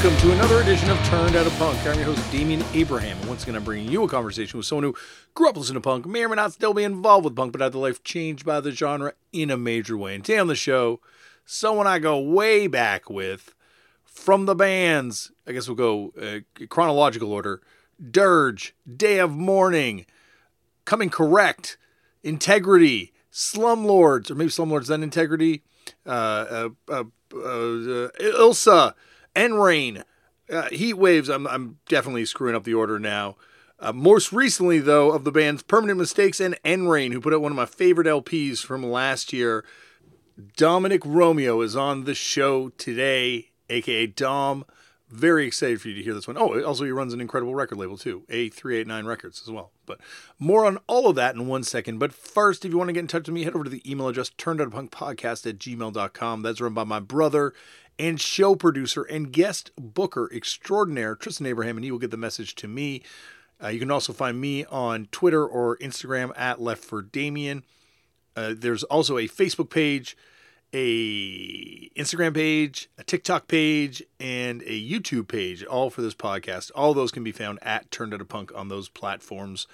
Welcome to another edition of Turned Out of Punk. I'm your host, Damian Abraham, once again, I'm bringing you a conversation with someone who grew up listening to punk, may or may not still be involved with punk, but had their life changed by the genre in a major way. And today on the show, someone I go way back with from the bands. I guess we'll go uh, chronological order: Dirge, Day of Mourning, Coming Correct, Integrity, Slumlords, or maybe Slumlords then Integrity, uh, uh, uh, Ilsa. End Reign, uh, Heat Waves. I'm, I'm definitely screwing up the order now. Uh, most recently, though, of the bands Permanent Mistakes and End Reign, who put out one of my favorite LPs from last year. Domenic Romeo is on the show today, aka Dom. Very excited for you to hear this one. Oh, also he runs an incredible record label too, A389 Records as well. But more on all of that in one second. But first, if you want to get in touch with me, head over to the email address turnedoutpunkpodcast at gmail.com. That's run by my brother and show producer and guest booker extraordinaire, Tristan Abraham, and he will get the message to me. Uh, you can also find me on Twitter or Instagram at Left for Damian. Uh, there's also a Facebook page, a Instagram page, a TikTok page, and a YouTube page, all for this podcast. All those can be found at Turned Out of Punk on those platforms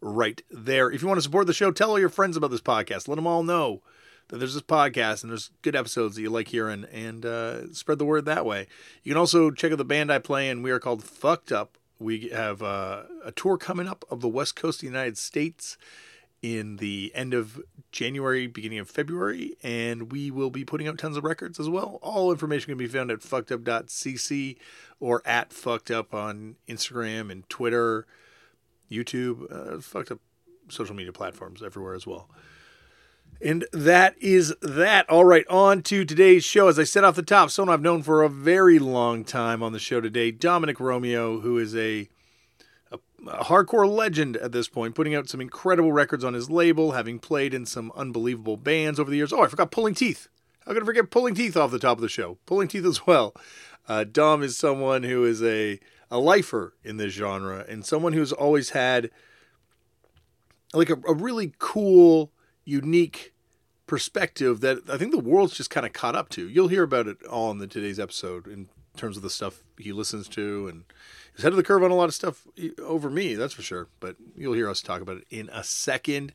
right there. If you want to support the show, tell all your friends about this podcast. Let them all know that there's this podcast and there's good episodes that you like hearing and uh, spread the word that way. You can also check out the band I play in. We are called Fucked Up. We have uh, a tour coming up of the West Coast of the United States in the end of January, beginning of February, and we will be putting out tons of records as well. All information can be found at fuckedup.cc or at fucked up on Instagram and Twitter, YouTube, uh, fucked up social media platforms everywhere as well. And that is that. All right, on to today's show. As I said off the top, someone I've known for a very long time on the show today, Domenic Romeo, who is a, a, a, hardcore legend at this point, putting out some incredible records on his label, having played in some unbelievable bands over the years. Oh, I forgot Pulling Teeth. How could I forget Pulling Teeth off the top of the show? Pulling Teeth as well. Uh, Dom is someone who is a, a lifer in this genre and someone who's always had like a, a really cool unique perspective that I think the world's just kind of caught up to. You'll hear about it all in the today's episode in terms of the stuff he listens to and he's ahead of the curve on a lot of stuff over me, that's for sure. But you'll hear us talk about it in a second.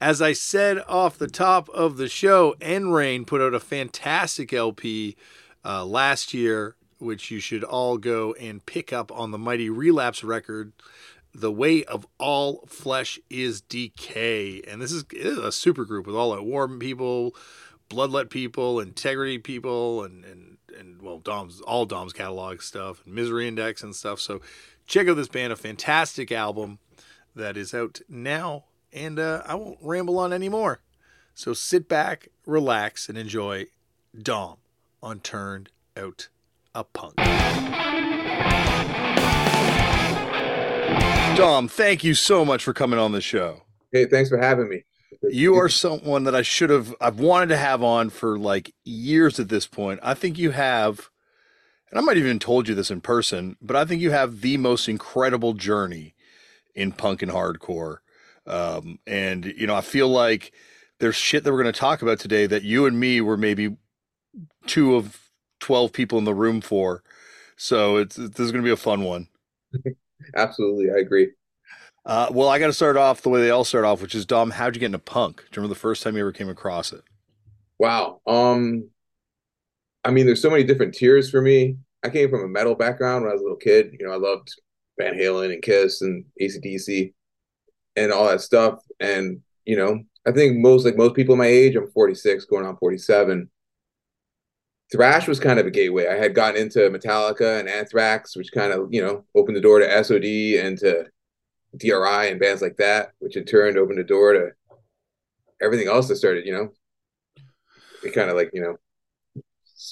As I said off the top of the show, End Reign put out a fantastic LP uh, last year, which you should all go and pick up on the Mighty Relapse record the way of all flesh is decay. And this is, is a super group with All Out War people, bloodlet people, integrity people, and, and, and well, Dom's, all Dom's catalog stuff, and Misery Index and stuff. So check out this band, a fantastic album that is out now. And uh, I won't ramble on anymore. So sit back, relax, and enjoy Dom on Turned Out a Punk. Dom, thank you so much for coming on the show. Hey, thanks for having me. You are someone that I should have I've wanted to have on for like years at this point. I think you have and I might even told you this in person, but I think you have the most incredible journey in punk and hardcore. Um, and you know, I feel like there's shit that we're going to talk about today that you and me were maybe two of 12 people in the room for. So it's this is going to be a fun one. Absolutely, I agree. Uh, well, I got to start off the way they all start off, which is Dom. How'd you get into punk? Do you remember the first time you ever came across it? Wow. Um, I mean, there's so many different tiers for me. I came from a metal background when I was a little kid. You know, I loved Van Halen and Kiss and ACDC and all that stuff. And you know, I think most like most people my age, I'm 46, going on 47 thrash was kind of a gateway. I had gotten into Metallica and Anthrax, which kind of you know opened the door to SOD and to DRI and bands like that, which in turn opened the door to everything else that started. You know, it kind of like you know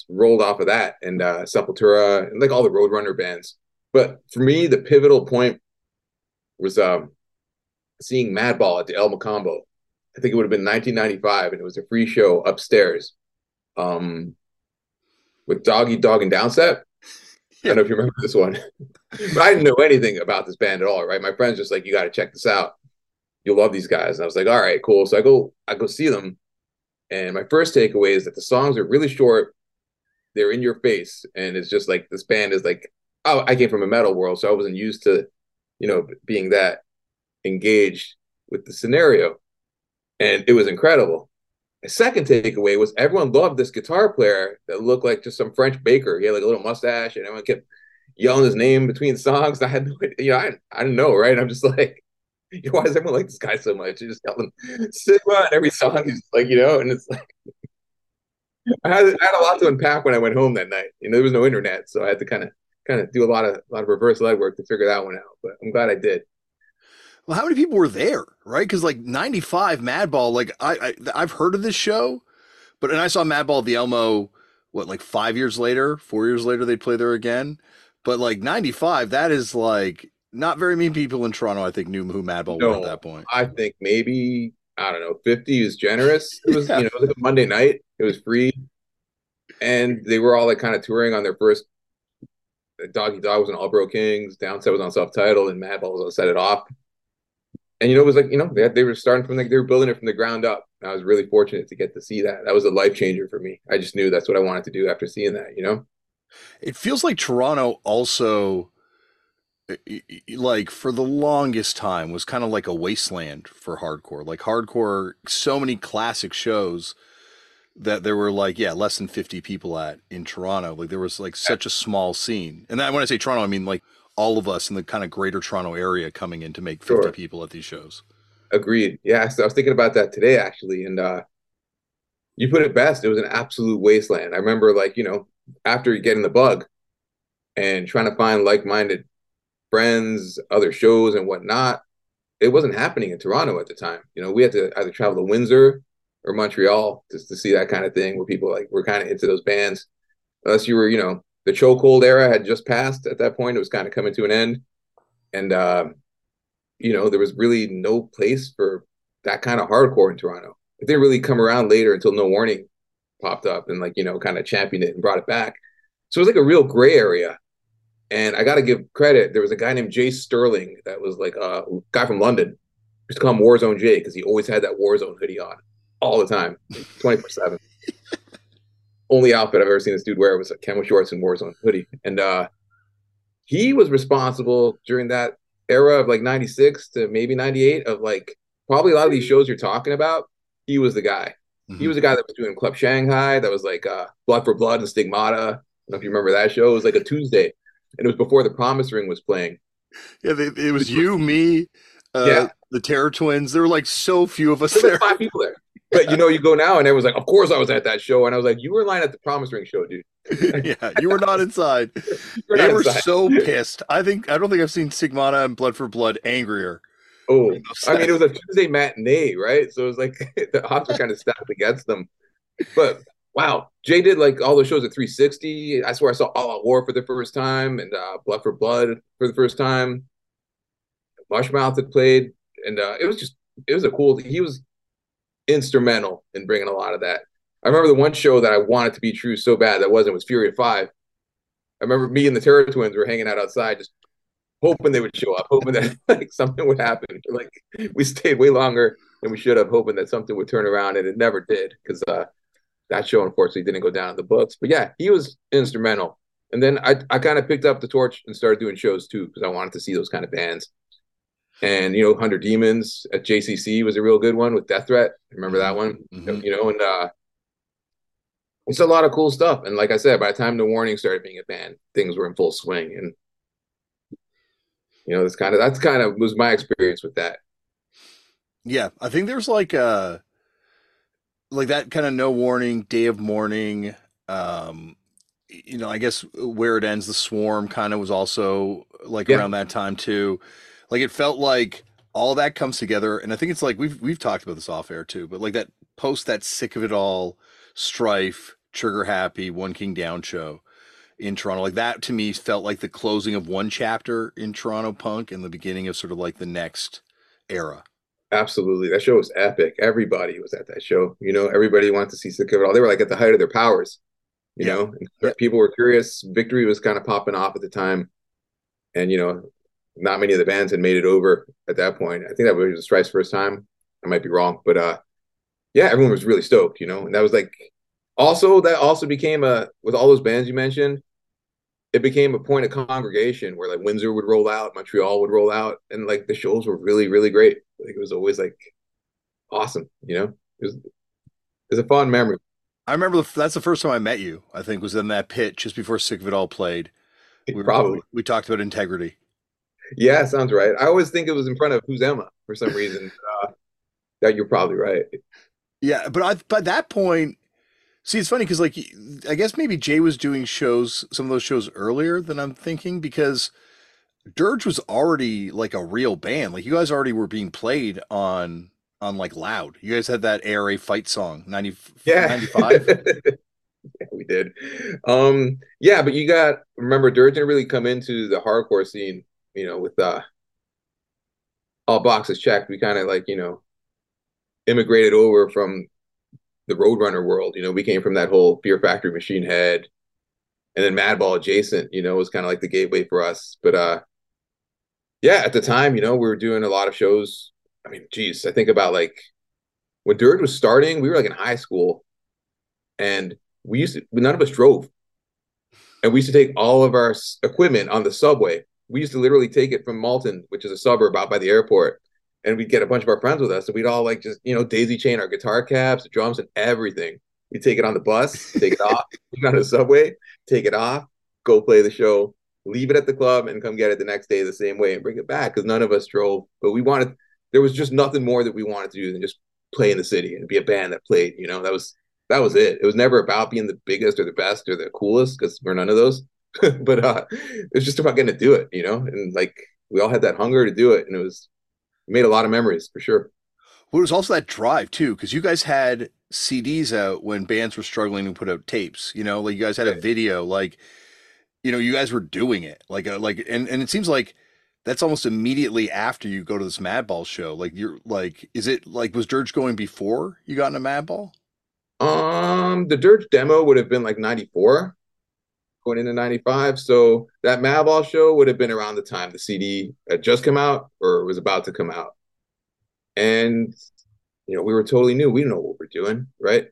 rolled off of that and uh, Sepultura and like all the Roadrunner bands. But for me, the pivotal point was um, seeing Madball at the El Mocambo. I think it would have been 1995, and it was a free show upstairs. Um, with Dog Eat Dog and Downset. Yeah. I don't know if you remember this one, but I didn't know anything about this band at all. Right, my friends just like, you got to check this out. You'll love these guys. And I was like, all right, cool. So I go, I go see them, and my first takeaway is that the songs are really short, they're in your face, and it's just like this band is like, oh, I came from a metal world, so I wasn't used to, you know, being that engaged with the scenario, and it was incredible. Second takeaway was everyone loved this guitar player that looked like just some French baker. He had like a little mustache, and everyone kept yelling his name between songs. I had no, you know, I, I didn't know, right? I'm just like, why does everyone like this guy so much? He's just yelling Stigma in every song. He's like, you know, and it's like, I had, I had a lot to unpack when I went home that night. You know, there was no internet, so I had to kind of kind of do a lot of a lot of reverse legwork to figure that one out. But I'm glad I did. Well, how many people were there, right? Because like '95 Madball, like I, I I've heard of this show, but and I saw Madball at the Elmo, what like five years later, four years later they'd play there again. But like '95, that is like not very many people in Toronto. I think knew who Madball no, were at that point. I think maybe I don't know, 50 is generous. It was, yeah. you know, it was Monday night. It was free. And they were all like kind of touring on their first uh, Dog Eat Dog was on All Boro Kings, Downset was on self title, and Madball was on Set It Off. And you know, it was like, you know, they, they were starting from like they were building it from the ground up. I was really fortunate to get to see that. That was a life changer for me. I just knew that's what I wanted to do after seeing that, you know? It feels like Toronto also like for the longest time was kind of like a wasteland for hardcore. Like hardcore, so many classic shows that there were like yeah less than 50 people at in Toronto. Like there was like such a small scene. And then when I say Toronto, I mean like all of us in the kind of greater Toronto area coming in to make 50 sure. people at these shows. Agreed. Yeah, so I was thinking about that today actually and uh you put it best. It was an absolute wasteland. I remember like, you know, after getting the bug and trying to find like-minded friends, other shows and whatnot. It wasn't happening in Toronto at the time. You know, we had to either travel to Windsor or Montreal just to see that kind of thing where people like were kind of into those bands. Unless you were, you know, the chokehold era had just passed at that point. It was kind of coming to an end. And uh, you know, there was really no place for that kind of hardcore in Toronto. It didn't really come around later until No Warning popped up and like, you know, kind of championed it and brought it back. So it was like a real gray area. And I got to give credit. There was a guy named Jay Sterling that was like a guy from London. Used to call him Warzone Jay because he always had that Warzone hoodie on all the time, 24 7. Only outfit I've ever seen this dude wear was a camo shorts and Warzone hoodie. And uh, he was responsible during that era of like 96 to maybe 98 of like probably a lot of these shows you're talking about. He was the guy. Mm-hmm. He was the guy that was doing Club Shanghai. That was like uh, Blood for Blood and Stigmata. I don't know if you remember that show. It was like a Tuesday and it was before the Promise Ring was playing. Yeah, they, it was you, me, uh, yeah. the Terror Twins. There were like so few of us there. there. five people there. But you know, you go now, and everyone's like, "Of course, I was at that show," and I was like, "You were lying at the Promise Ring show, dude." yeah, you were not inside. were they not were inside. so pissed. I think I don't think I've seen Stigmata and Blood for Blood angrier. Oh, I mean, it was a Tuesday matinee, right? So it was like the odds were kind of stacked against them. But wow, Jay did like all those shows at 360. I swear I saw All Out War for the first time and uh, Blood for Blood for the first time. Mushmouth had played, and uh, it was just it was a cool. He was instrumental in bringing a lot of that. I remember the one show that I wanted to be true so bad that wasn't was Fury of Five. I remember me and the Terror Twins were hanging out outside, just hoping they would show up, hoping that like something would happen. Like we stayed way longer than we should have, hoping that something would turn around, and it never did because uh, that show unfortunately didn't go down in the books. But yeah, he was instrumental. And then I I kind of picked up the torch and started doing shows too because I wanted to see those kind of bands. And you know, Hundred Demons at JCC was a real good one with Death Threat. Remember that one? Mm-hmm. You know, and uh it's a lot of cool stuff. And like I said, by the time the warning started being a band, things were in full swing. And you know, that's kind of that's kind of was my experience with that. Yeah, I think there's like uh like that kind of no warning, day of mourning. Um, you know, I guess where it ends, the swarm kind of was also like yeah. around that time too. Like it felt like all that comes together, and I think it's like we've we've talked about this off air too, but like that post that sick of it all, strife, trigger happy, one king down show in Toronto. Like that to me felt like the closing of one chapter in Toronto punk and the beginning of sort of like the next era. Absolutely. That show was epic. Everybody was at that show. You know, everybody wanted to see Sick of It All. They were like at the height of their powers. You yeah. know, yeah. people were curious. Victory was kind of popping off at the time. And, you know, not many of the bands had made it over at that point. I think that was the Strife's first time. I might be wrong. But uh yeah, everyone was really stoked, you know, and that was like Also, that also became a with all those bands you mentioned, it became a point of congregation where like Windsor would roll out, Montreal would roll out, and like the shows were really, really great. Like it was always like awesome, you know. It was, it was a fond memory. I remember the, that's the first time I met you. I think was in that pit just before Sick of It All played. We Probably. we talked about integrity. Yeah, sounds right. I always think it was in front of Who's Emma for some reason. uh, that you're probably right. Yeah, but I, by that point, see, it's funny because like I guess maybe Jay was doing shows, some of those shows earlier than I'm thinking because Dirge was already like a real band. Like you guys already were being played on on like loud. You guys had that ARA fight song, 90, yeah. 95. yeah, we did. Um, yeah, but you got remember Dirge didn't really come into the hardcore scene, you know, with uh all boxes checked. We kind of like, you know, immigrated over from the Roadrunner world. You know, we came from that whole Fear Factory Machine Head and then Madball adjacent, you know, was kind of like the gateway for us. But uh yeah, at the time, you know, we were doing a lot of shows. I mean, geez, I think about like when Dirge was starting, we were like in high school and we used to none of us drove. And we used to take all of our equipment on the subway. We used to literally take it from Malton, which is a suburb out by the airport, and we'd get a bunch of our friends with us, and we'd all like just you know daisy chain our guitar caps, drums, and everything. We take it on the bus, take it off, on the subway, take it off, go play the show, leave it at the club, and come get it the next day the same way and bring it back because none of us drove, but we wanted. There was just nothing more that we wanted to do than just play in the city and be a band that played. You know, that was that was it. It was never about being the biggest or the best or the coolest because we're none of those. but uh, it was just about getting to do it, you know, and like we all had that hunger to do it, and it was made a lot of memories for sure. Well, it was also that drive too, because you guys had CDs out when bands were struggling to put out tapes. You know, like you guys had a video, like you know, you guys were doing it, like a, uh, like, and and it seems like that's almost immediately after you go to this Madball show. Like you're like, is it like was Dirge going before you got in into Madball? Um, the Dirge demo would have been like '94, going into '95. So that Madball show would have been around the time the CD had just come out or was about to come out. And you know, we were totally new. We didn't know what we are doing, right?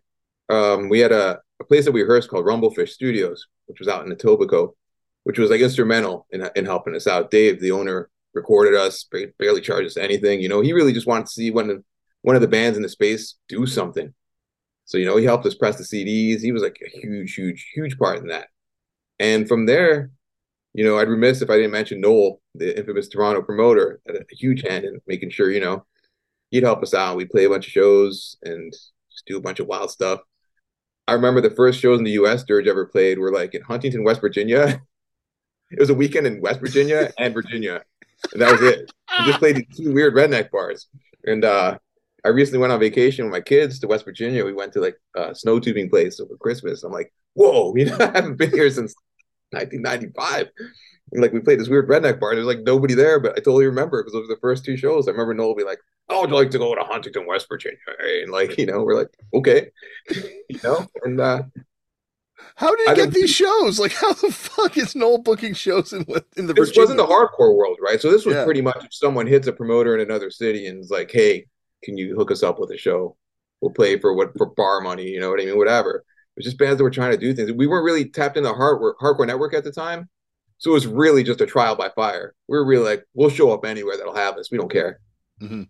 Um, we had a, a place that we rehearsed called Rumblefish Studios, which was out in Etobicoke, which was like instrumental in in helping us out. Dave, the owner, recorded us, barely charged us anything. You know, he really just wanted to see one of, one of the bands in the space do something. So you know, he helped us press the CDs. He was like a huge, huge, huge part in that. And from there, you know, I'd remiss if I didn't mention Noel, the infamous Toronto promoter, had a huge hand in making sure, you know, he'd help us out. We'd play a bunch of shows and just do a bunch of wild stuff. I remember the first shows in the US Dirge ever played were like in Huntington, West Virginia. it was a weekend in West Virginia and Virginia. And that was it. We just played two weird redneck bars. And uh I recently went on vacation with my kids to West Virginia. We went to like a snow tubing place over Christmas. I'm like, whoa, you know, I haven't been here since 1995. And like we played this weird redneck bar. There's like nobody there, but I totally remember because those were the first two shows. I remember Noel be like, "Oh, would you like to go to Huntington, West Virginia?" And like, you know, we're like, "Okay," you know, and uh, how did he get these shows? Like, how the fuck is Noel booking shows in in the? This Virginia? wasn't the hardcore world, right? So this was yeah. pretty much if someone hits a promoter in another city and is like, "Hey, can you hook us up with a show? We'll play for what for bar money, you know what I mean? Whatever." It was just bands that were trying to do things. We weren't really tapped into hardcore hardcore network at the time, so it was really just a trial by fire. We were really like, we'll show up anywhere that'll have us. We don't care. Mm-hmm.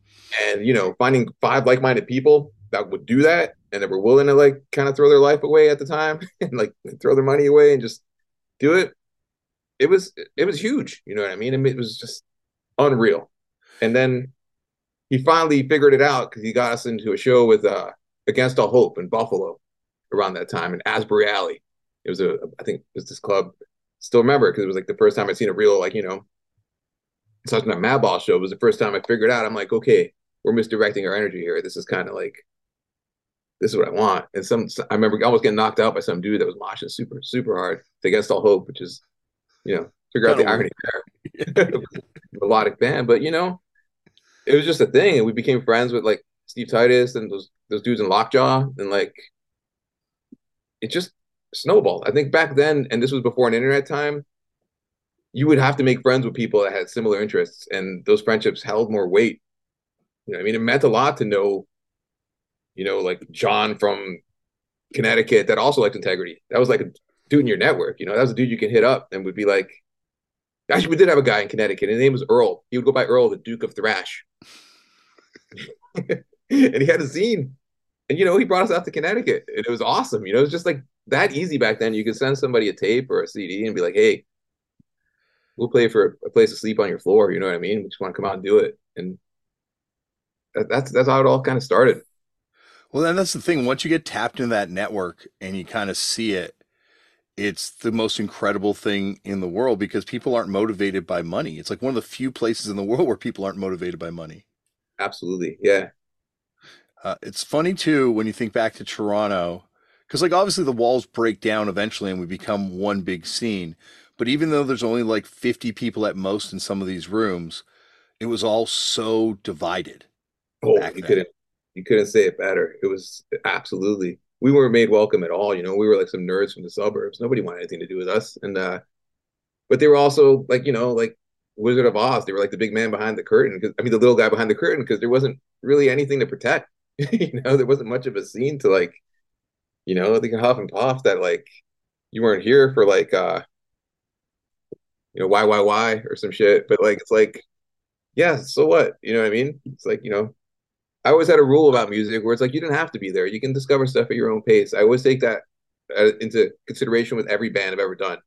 And you know, finding five like-minded people that would do that and that were willing to like kind of throw their life away at the time and like throw their money away and just do it. It was it was huge. You know what I mean? I mean it was just unreal. And then he finally figured it out because he got us into a show with uh Against All Hope in Buffalo around that time in Asbury Alley. It was a, I think it was this club. Still remember it because it was like the first time I'd seen a real like you know, such a Madball show. It was the first time I figured out. I'm like, okay, we're misdirecting our energy here. This is kind of like, this is what I want. And some, I remember almost getting knocked out by some dude that was moshing super, super hard against all hope, which is, you know, figure out the irony there. Melodic band, but you know, it was just a thing, and we became friends with like Steve Titus and those those dudes in Lockjaw, and like it just snowballed. I think back then, and this was before an internet time, you would have to make friends with people that had similar interests, and those friendships held more weight. You know, I mean, it meant a lot to know, you know, like John from Connecticut that also liked integrity. That was like a dude in your network, you know, that was a dude you can hit up and would be like, actually, we did have a guy in Connecticut. His name was Earl. He would go by Earl, the Duke of Thrash. and he had a zine. And, you know, he brought us out to Connecticut. And it was awesome. You know, it was just like that easy back then. You could send somebody a tape or a CD and be like, hey, we'll play for a place to sleep on your floor. You know what I mean? We just want to come out and do it. And that, that's that's how it all kind of started. Well, then that's the thing. Once you get tapped into that network and you kind of see it, it's the most incredible thing in the world because people aren't motivated by money. It's like one of the few places in the world where people aren't motivated by money. Absolutely. Yeah. Uh, it's funny too when you think back to Toronto, because like obviously the walls break down eventually and we become one big scene. But even though there's only like 50 people at most in some of these rooms, it was all so divided. Oh, you couldn't you couldn't say it better. It was absolutely we weren't made welcome at all. You know, we were like some nerds from the suburbs. Nobody wanted anything to do with us. And uh but they were also like, you know, like Wizard of Oz. They were like the big man behind the curtain because I mean the little guy behind the curtain because there wasn't really anything to protect. you know, there wasn't much of a scene to like, you know, they can huff and puff that like you weren't here for like uh you know, why, why, why, or some shit. But like, it's like, yeah, so what? You know what I mean? It's like, you know, I always had a rule about music where it's like you didn't have to be there. You can discover stuff at your own pace. I always take that uh, into consideration with every band I've ever done.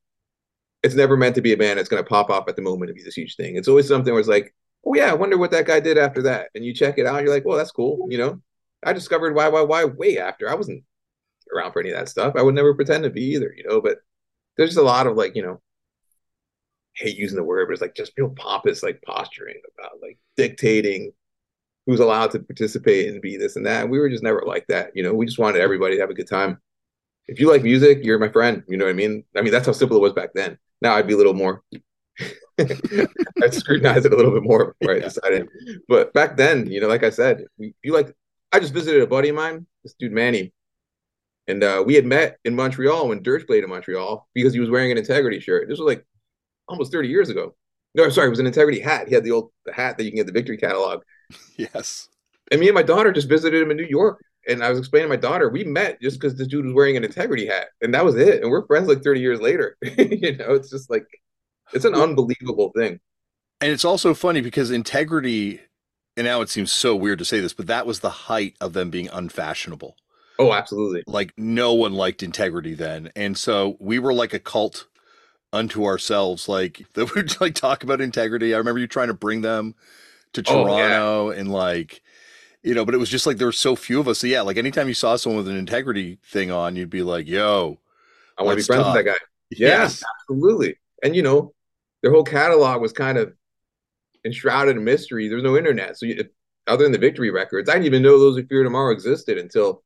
It's never meant to be a band that's going to pop off at the moment and be this huge thing. It's always something where it's like, oh yeah, I wonder what that guy did after that. And you check it out, you're like, well, that's cool. You know, I discovered why, why, why way after. I wasn't around for any of that stuff. I would never pretend to be either. You know, but there's just a lot of like, you know, hate using the word, but it's like just real pompous, like posturing about like dictating who's allowed to participate and be this and that. We were just never like that. You know, we just wanted everybody to have a good time. If you like music, you're my friend. You know what I mean? I mean, that's how simple it was back then. Now I'd be a little more, I'd scrutinize it a little bit more before yeah. I decided. But back then, you know, like I said, you like, I just visited a buddy of mine, this dude Manny, and uh, we had met in Montreal when Dirge played in Montreal because he was wearing an integrity shirt. This was like almost 30 years ago. No, sorry, it was an integrity hat. He had the old the hat that you can get the victory catalog. Yes. And me and my daughter just visited him in New York. And I was explaining to my daughter, we met just because this dude was wearing an integrity hat. And that was it. And we're friends like 30 years later. you know, it's just like it's an unbelievable thing. And it's also funny because integrity, and now it seems so weird to say this, but that was the height of them being unfashionable. Oh, absolutely. Like no one liked integrity then. And so we were like a cult unto ourselves. Like that would like talk about integrity. I remember you trying to bring them to Toronto oh, yeah. and like you know, but it was just like there were so few of us. So yeah, like anytime you saw someone with an integrity thing on, you'd be like, "Yo, I want to be friends talk. with that guy." Yes, absolutely. And you know, their whole catalog was kind of enshrouded in mystery. There was no internet, so you, other than the Victory records, I didn't even know those who fear tomorrow existed until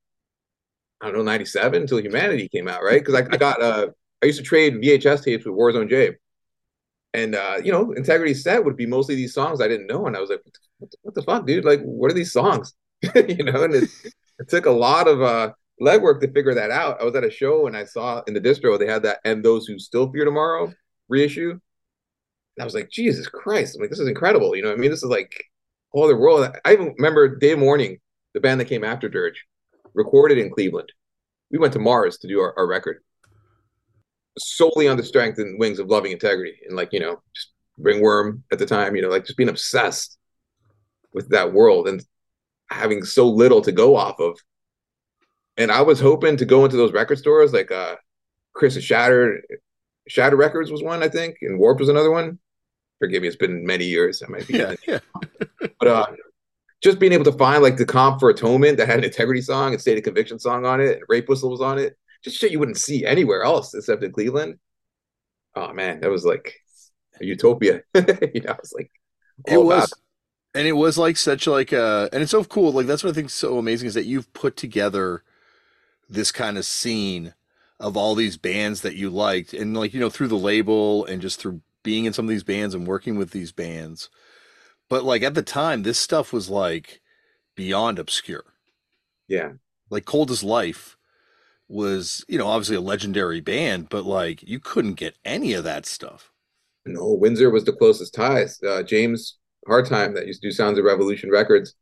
I don't know '97 until Humanity came out, right? Because I, I, got uh, I used to trade VHS tapes with Warzone Jay. And uh, you know, Integrity set would be mostly these songs I didn't know, and I was like, "What the, what the fuck, dude? Like, what are these songs?" you know, and it, it, took a lot of uh, legwork to figure that out. I was at a show and I saw in the distro they had that "And Those Who Still Fear Tomorrow" reissue, and I was like, "Jesus Christ!" I'm like, "This is incredible." You know, I mean, this is like all the world. I even remember Day Morning, the band that came after Dirge, recorded in Cleveland. We went to Mars to do our, our record solely on the strength and wings of loving integrity and like you know just ringworm at the time you know like just being obsessed with that world and having so little to go off of and i was hoping to go into those record stores like uh chris shattered shatter records was one i think and warp was another one forgive me it's been many years i might be yeah, yeah. but uh just being able to find like the comp for atonement that had an integrity song and state of conviction song on it and rape whistle was on it just shit you wouldn't see anywhere else except in Cleveland. Oh man, that was like a utopia. you know, I was like, it was, and it was like such like uh, and it's so cool. Like that's what I think is so amazing is that you've put together this kind of scene of all these bands that you liked, and like you know through the label and just through being in some of these bands and working with these bands. But like at the time, this stuff was like beyond obscure. Yeah. Like Cold as Life was, you know, obviously a legendary band, but like you couldn't get any of that stuff. No, Windsor was the closest ties. Uh, James Hardtime that used to do Sounds of Revolution Records,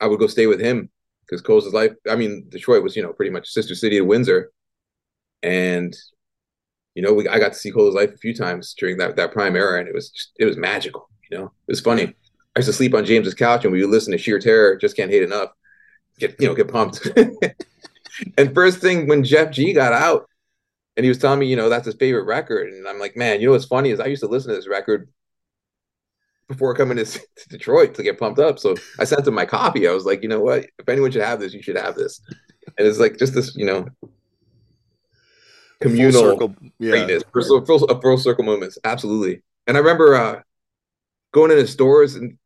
I would go stay with him because Cold as Life. I mean, Detroit was you know pretty much sister city of Windsor, and you know we I got to see Cold as Life a few times during that that prime era, and it was just, it was magical. You know, it was funny. I used to sleep on James's couch, and we would listen to Sheer Terror. Just can't hate enough. Get you know get pumped. and first thing when Jeff G got out, and he was telling me, you know, that's his favorite record, and I'm like, man, you know what's funny is I used to listen to this record before coming to, to, Detroit to get pumped up. So I sent him my copy. I was like, you know what? If anyone should have this, you should have this. And it's like just this, you know, communal circle, yeah. greatness, full, full, full circle moments. Absolutely. And I remember uh, going into stores and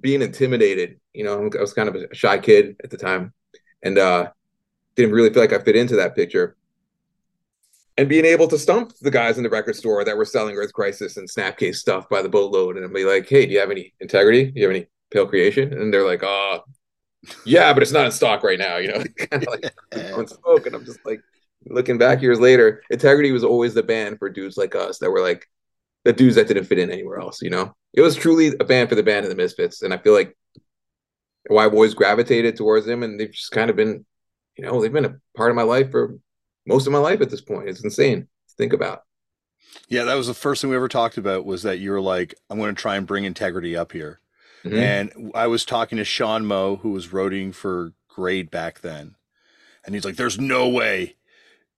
being intimidated. You know, I was kind of a shy kid at the time, and uh, didn't really feel like I fit into that picture and being able to stump the guys in the record store that were selling Earth Crisis and Snapcase stuff by the boatload and be like, hey, do you have any integrity? Do you have any pale creation? And they're like, oh, yeah, but it's not in stock right now, you know, kind of like on smoke. And I'm just like, looking back years later, integrity was always the band for dudes like us that were like the dudes that didn't fit in anywhere else, you know? It was truly a band for the band of the Misfits. And I feel like why I've always gravitated towards them and they've just kind of been, you know, they've been a part of my life for most of my life at this point. It's insane to think about. Yeah, that was the first thing we ever talked about was that you were like, I'm going to try and bring integrity up here. Mm-hmm. And I was talking to Sean Moe, who was roading for Grade back then. And he's like, there's no way,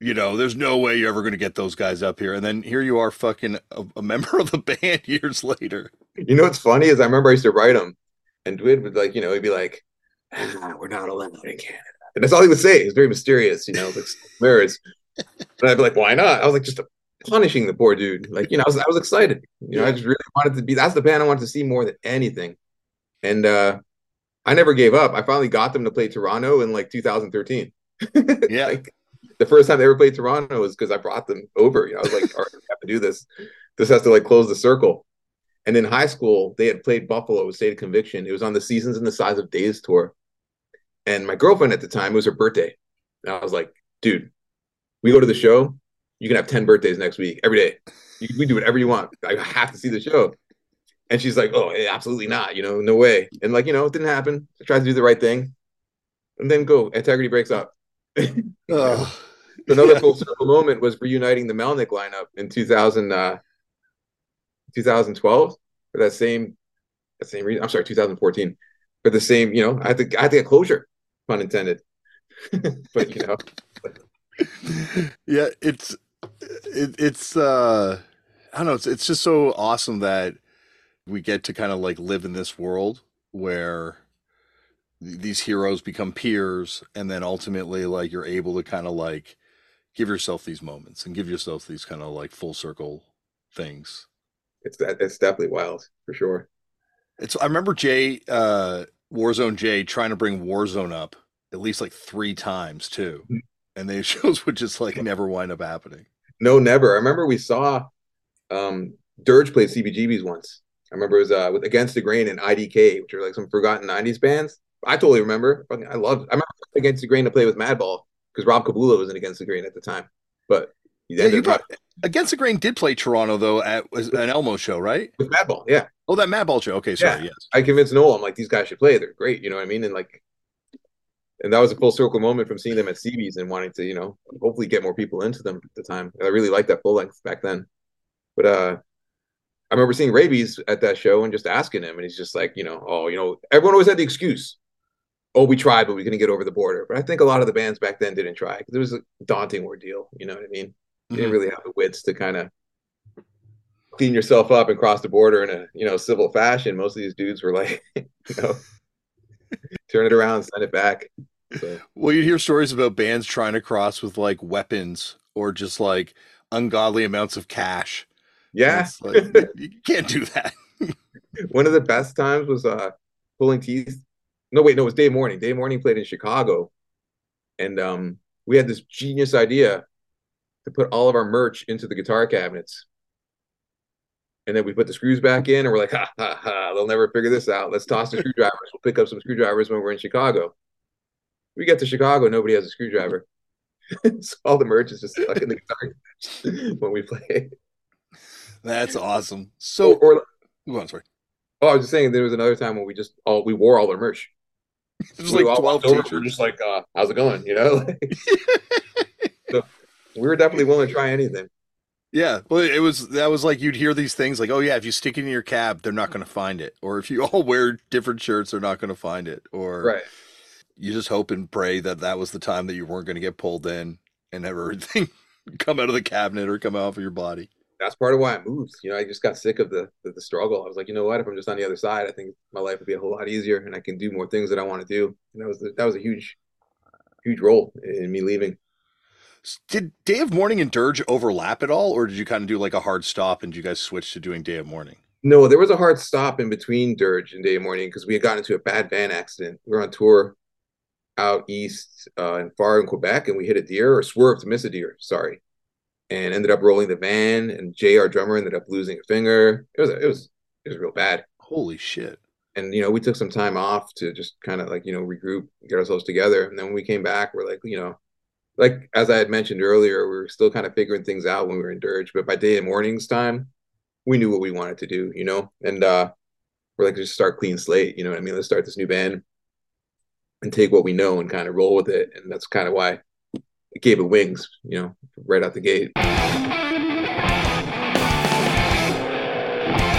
you know, there's no way you're ever going to get those guys up here. And then here you are, fucking a, a member of the band years later. You know what's funny is I remember I used to write him, and Dwid would like, you know, he'd be like, ah, "We're not allowed in Canada." And that's all he would say. It's very mysterious, you know, like mirrors. And I'd be like, why not? I was like, just punishing the poor dude. Like, you know, I was, I was excited. You know, I just really wanted to be, that's the band I wanted to see more than anything. And uh I never gave up. I finally got them to play Toronto in like 2013. Yeah. like, the first time they ever played Toronto was because I brought them over. You know, I was like, all right, we have to do this. This has to like close the circle. And in high school, they had played Buffalo with State of Conviction. It was on the Seasons in the Size of Days tour. And my girlfriend at the time, it was her birthday. And I was like, dude, we go to the show, you can have 10 birthdays next week, every day. You, we do whatever you want. I have to see the show. And she's like, oh, eh, absolutely not. You know, no way. And like, you know, it didn't happen. I tried to do the right thing. And then go, integrity breaks up. Oh, Another full circle moment was reuniting the Melnick lineup in 2000, uh, 2012 for that same, that same reason. I'm sorry, 2014 for the same, you know, I had to, I had to get closure pun intended. but you know, yeah, it's it, it's uh, I don't know. It's it's just so awesome that we get to kind of like live in this world where these heroes become peers, and then ultimately, like you're able to kind of like give yourself these moments and give yourself these kind of like full circle things. It's that it's definitely wild for sure. It's I remember Jay uh Warzone Jay trying to bring Warzone up at least like three times too. Hmm. And these shows would just like never wind up happening. No, never. I remember we saw um Dirge played CBGBs once. I remember it was uh with Against the Grain and IDK, which are like some forgotten 90s bands. I totally remember. I loved I remember Against the Grain to play with Madball because Rob Kabula was in Against the Grain at the time. But yeah, you brought, Against the Grain did play Toronto though at an Elmo show, right? With Madball, yeah. Oh, that Madball show. Okay, sorry. Yeah. Yes, I convinced Noel. I'm like, these guys should play. They're great. You know what I mean? And like, and that was a full circle moment from seeing them at CB's and wanting to, you know, hopefully get more people into them at the time. I really liked that full length back then. But uh I remember seeing Rabies at that show and just asking him, and he's just like, you know, oh, you know, everyone always had the excuse, oh, we tried, but we couldn't get over the border. But I think a lot of the bands back then didn't try because it was a daunting ordeal. You know what I mean? Mm-hmm. didn't really have the wits to kind of clean yourself up and cross the border in a you know civil fashion. Most of these dudes were like, you know, turn it around, send it back. So. Well, you hear stories about bands trying to cross with like weapons or just like ungodly amounts of cash. Yeah, like, you can't do that. One of the best times was uh pulling teeth. No, wait, no, it was Dave Morning. Dave Morning played in Chicago, and um, we had this genius idea to put all of our merch into the guitar cabinets and then we put the screws back in, and we're like, ha ha ha, they'll never figure this out. Let's toss the screwdrivers. We'll pick up some screwdrivers when we're in Chicago. We get to Chicago, nobody has a screwdriver. so all the merch is just stuck in the guitar when we play. That's awesome. So, or, or I'm sorry. Oh, I was just saying there was another time when we just all we wore all our merch. There's like all 12 walked over, we're just like, uh, how's it going? You know, so we were definitely willing to try anything. Yeah, well, it was that was like you'd hear these things like, "Oh yeah, if you stick it in your cab, they're not going to find it," or if you all wear different shirts, they're not going to find it, or Right. you just hope and pray that that was the time that you weren't going to get pulled in and have everything come out of the cabinet or come out of your body. That's part of why I moved. You know, I just got sick of the, the the struggle. I was like, you know what? If I'm just on the other side, I think my life would be a whole lot easier, and I can do more things that I want to do. And that was the, that was a huge, huge role in me leaving. Did Day of Mourning and Dirge overlap at all, or did you kind of do like a hard stop and you guys switch to doing Day of Mourning? No, there was a hard stop in between Dirge and Day of Mourning because we had gotten into a bad van accident. We were on tour out east uh, and far in Quebec, and we hit a deer or swerved to miss a deer. Sorry, and ended up rolling the van. And Jr. drummer, ended up losing a finger. It was it was it was real bad. Holy shit! And you know, we took some time off to just kind of like you know regroup, get ourselves together. And then when we came back, we're like you know, like as I had mentioned earlier, we were still kind of figuring things out when we were in Dirge. But by Day and Morning's time, we knew what we wanted to do, you know, and uh, we're like, just start clean slate, you know what I mean? Let's start this new band and take what we know and kind of roll with it. And that's kind of why it gave it wings, you know, right out the gate.